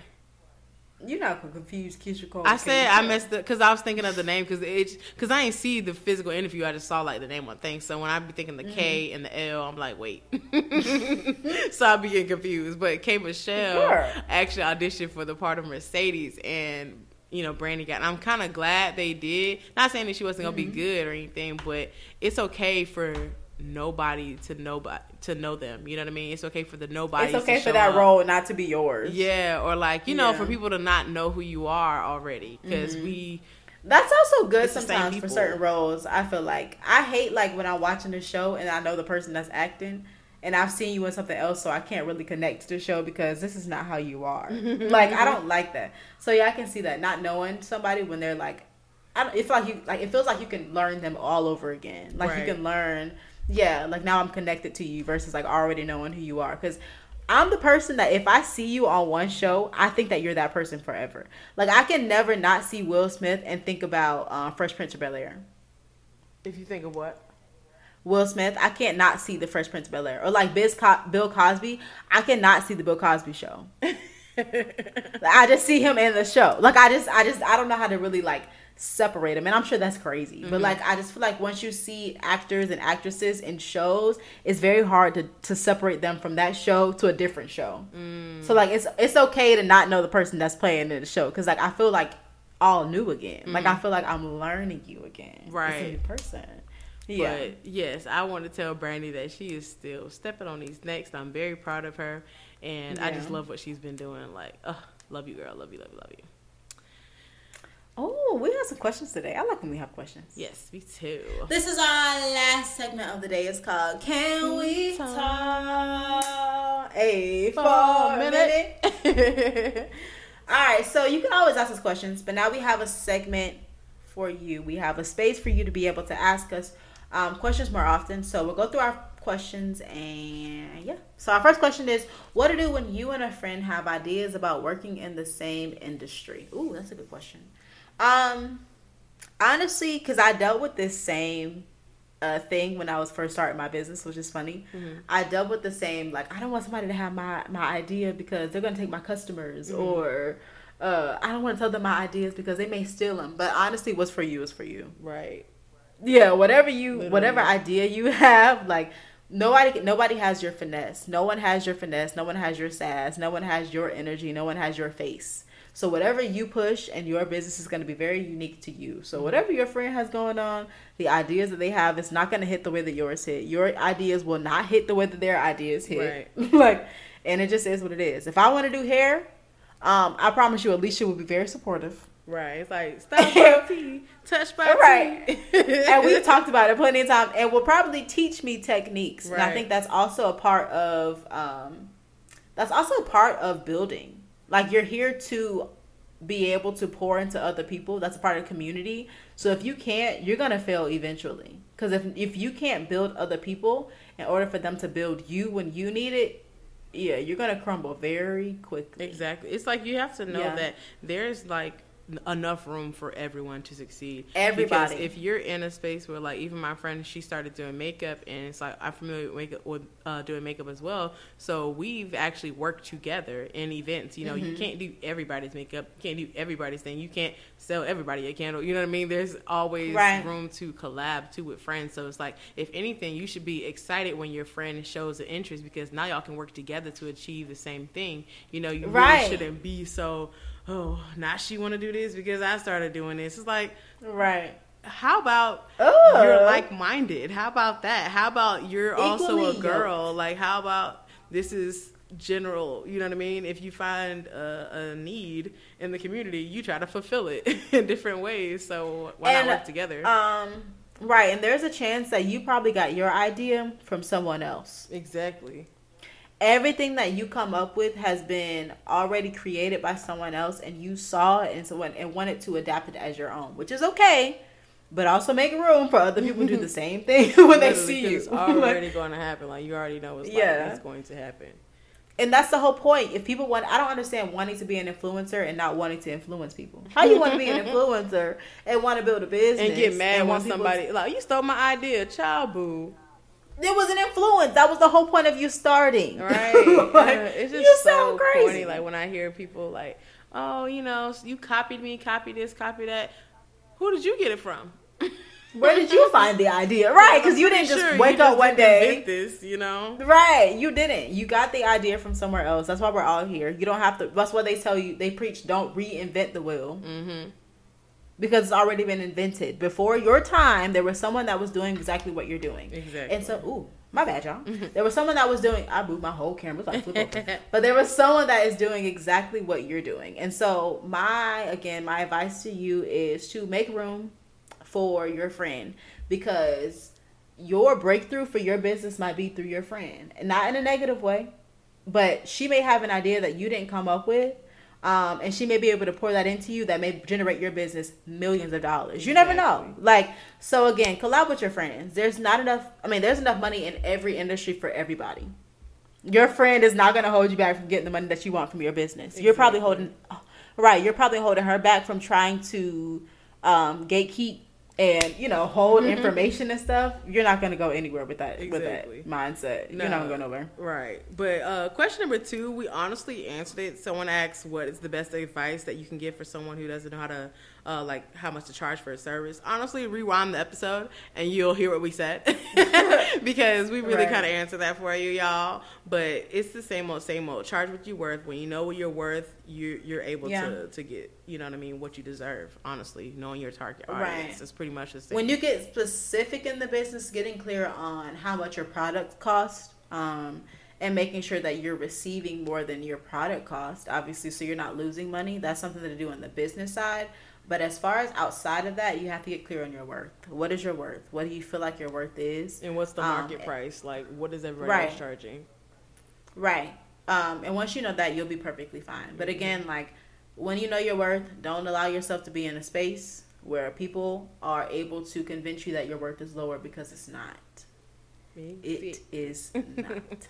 You're not gonna confuse Keyshia Cole. I said I messed up because I was thinking of the name because it because I ain't see the physical interview. I just saw like the name on things. So when I be thinking the mm-hmm. K and the L, I'm like, wait. [LAUGHS] so I be getting confused. But K Michelle sure. actually auditioned for the part of Mercedes, and you know Brandee got. I'm kind of glad they did. Not saying that she wasn't gonna mm-hmm. be good or anything, but it's okay for nobody to nobody to know them. You know what I mean? It's okay for the nobody. It's okay for that up. role not to be yours. Yeah, or like you yeah. know, for people to not know who you are already because mm-hmm. we. That's also good sometimes for certain roles. I feel like I hate like when I'm watching the show and I know the person that's acting and I've seen you in something else, so I can't really connect to the show because this is not how you are. [LAUGHS] like I don't like that. So yeah, I can see that not knowing somebody when they're like, I don't. It feels like you like it feels like you can learn them all over again. Like right. you can learn yeah, like now I'm connected to you versus like already knowing who you are. Because I'm the person that if I see you on one show, I think that you're that person forever. Like I can never not see Will Smith and think about uh, Fresh Prince of Bel Air. If you think of what? Will Smith, I can't not see the Fresh Prince of Bel Air. Or like Biz Co- Bill Cosby, I cannot see the Bill Cosby show. [LAUGHS] I just see him in the show. Like I just, I just, I don't know how to really like separate them and i'm sure that's crazy mm-hmm. but like i just feel like once you see actors and actresses in shows it's very hard to, to separate them from that show to a different show mm. so like it's it's okay to not know the person that's playing in the show because like i feel like all new again mm-hmm. like i mm-hmm. feel like i'm learning you again right it's a new person yeah. But yes, I want to tell Brandee that she is still stepping on these necks. I'm very proud of her, and yeah. I just love what she's been doing. Like, uh, love you, girl. Love you, love you, love you. Oh, we have some questions today. I like when we have questions. Yes, me too. This is our last segment of the day. It's called Can We Talk? a for a minute. [LAUGHS] All right, so you can always ask us questions, but now we have a segment for you. We have a space for you to be able to ask us um, questions more often. So we'll go through our questions and yeah. So our first question is, what to do when you and a friend have ideas about working in the same industry? Ooh, that's a good question. Um, honestly, because I dealt with this same uh, thing when I was first starting my business, which is funny. Mm-hmm. I dealt with the same like I don't want somebody to have my my idea because they're gonna take my customers, mm-hmm. or uh, I don't want to tell them my ideas because they may steal them. But honestly, what's for you is for you. Right. Yeah. Whatever you, Literally. whatever idea you [LAUGHS] have, like nobody nobody has your finesse. No one has your finesse. No one has your sass. No one has your energy. No one has your face. So whatever you push and your business is going to be very unique to you. So mm-hmm. whatever your friend has going on, the ideas that they have, it's not going to hit the way that yours hit. Your ideas will not hit the way that their ideas hit. Right. [LAUGHS] like, and it just is what it is. If I want to do hair, um, I promise you, Alicia will be very supportive. Right. It's like stop [LAUGHS] by touch by right. [LAUGHS] and we've talked about it plenty of times, and will probably teach me techniques. Right. And I think that's also a part of um, that's also a part of building like you're here to be able to pour into other people. That's a part of the community. So if you can't, you're gonna fail eventually. Because if if you can't build other people in order for them to build you when you need it, yeah, you're gonna crumble very quickly. Exactly. It's like you have to know yeah. that there's like enough room for everyone to succeed. Everybody. Because if you're in a space where, like, even my friend, she started doing makeup, and it's like I'm familiar with, makeup, with uh, doing makeup as well. So we've actually worked together in events. You know, mm-hmm. you can't do everybody's makeup, you can't do everybody's thing. You can't sell everybody a candle. You know what I mean? There's always right. room to collab too with friends. So it's like, if anything, you should be excited when your friend shows an interest because now y'all can work together to achieve the same thing. You know, you right. really shouldn't be so oh, now she want to do this because I started doing this. It's like, right. How about Ugh. you're like minded? How about that? How about you're Equally also a girl? Yoked. Like, how about this is general? You know what I mean? If you find a, a need in the community, you try to fulfill it [LAUGHS] in different ways. So why and, not work together? Um, right. And there's a chance that you probably got your idea from someone else. Exactly everything that you come up with has been already created by someone else and you saw it and so and wanted to adapt it as your own which is okay but also make room for other people to do the [LAUGHS] same thing [LAUGHS] when they see you. it's already like, going to happen. Like you already know it's yeah. like it's going to happen. And that's the whole point. If people want i don't understand wanting to be an influencer and not wanting to influence people. How you want to be an [LAUGHS] influencer and want to build a business and get mad and when somebody to, like you stole my idea child boo it was an influence. That was the whole point of you starting. Right. [LAUGHS] like, it's just you so sound crazy. corny. Like when I hear people like, "Oh, you know, you copied me, copy this, copy that." Who did you get it from? Where did you find the idea? Right, because you didn't just sure wake up one day. This, you know. Right, you didn't. You got the idea from somewhere else. That's why we're all here. You don't have to. That's why they tell you. They preach, don't reinvent the wheel. Mm-hmm because it's already been invented. Before your time, there was someone that was doing exactly what you're doing. Exactly. And so, ooh, my bad, y'all. Mm-hmm. There was someone that was doing. I moved my whole camera. Like [LAUGHS] but there was someone that is doing exactly what you're doing. And so, my again, my advice to you is to make room for your friend because your breakthrough for your business might be through your friend, not in a negative way, but she may have an idea that you didn't come up with um, and she may be able to pour that into you that may generate your business millions of dollars. You never know. Like, so again, collab with your friends. There's not enough, I mean, there's enough money in every industry for everybody. Your friend is not going to hold you back from getting the money that you want from your business. Exactly. You're probably holding, right, you're probably holding her back from trying to um, gatekeep and you know hold mm-hmm. information and stuff you're not going to go anywhere with that exactly. with that mindset no. you're not going to go nowhere right but uh, question number two we honestly answered it someone asked what is the best advice that you can give for someone who doesn't know how to uh, like how much to charge for a service. Honestly, rewind the episode and you'll hear what we said [LAUGHS] because we really right. kind of answer that for you, y'all. But it's the same old, same old. Charge what you're worth. When you know what you're worth, you you're able yeah. to to get you know what I mean what you deserve. Honestly, knowing your target audience right. is pretty much the same. When you get specific in the business, getting clear on how much your product costs. Um, and making sure that you're receiving more than your product cost obviously so you're not losing money that's something to do on the business side but as far as outside of that, you have to get clear on your worth. What is your worth? What do you feel like your worth is? And what's the market um, price? Like, what is everybody right. else charging? Right. Um, and once you know that, you'll be perfectly fine. But again, like when you know your worth, don't allow yourself to be in a space where people are able to convince you that your worth is lower because it's not. It is [LAUGHS] not.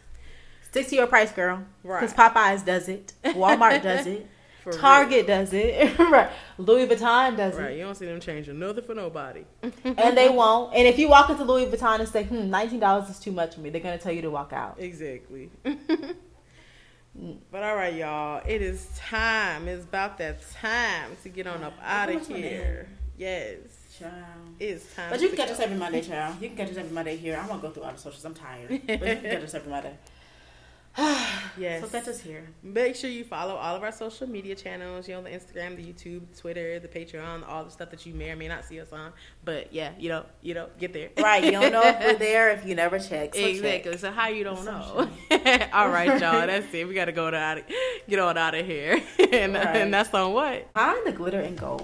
Stick to your price, girl. Right. Because Popeyes does it. [LAUGHS] Walmart does it. For Target does it. [LAUGHS] right. Louis Vuitton does Right, it. you don't see them changing nothing for nobody. [LAUGHS] And they won't. And if you walk into Louis Vuitton and say, hmm, $19 is too much for me, they're going to tell you to walk out. Exactly. [LAUGHS] but all right, y'all. It is time. It's about that time to get on up out of here. Yes. Child. It's time. But you can catch go. us every Monday, child. You can catch us every Monday here. I won't go through all the socials. I'm tired. But you can catch us every Monday. [SIGHS] Yes. So catch us here. Make sure you follow all of our social media channels. You know, the Instagram, the YouTube, Twitter, the Patreon, all the stuff that you may or may not see us on. But yeah, you know, you know, get there. Right. You don't know if we're [LAUGHS] there if you never check. So exactly. Check. So how you don't know? [LAUGHS] all right, y'all. [LAUGHS] That's it. We gotta go to out. Get on out of here. and, Right. and that's on what. Find the glitter and gold.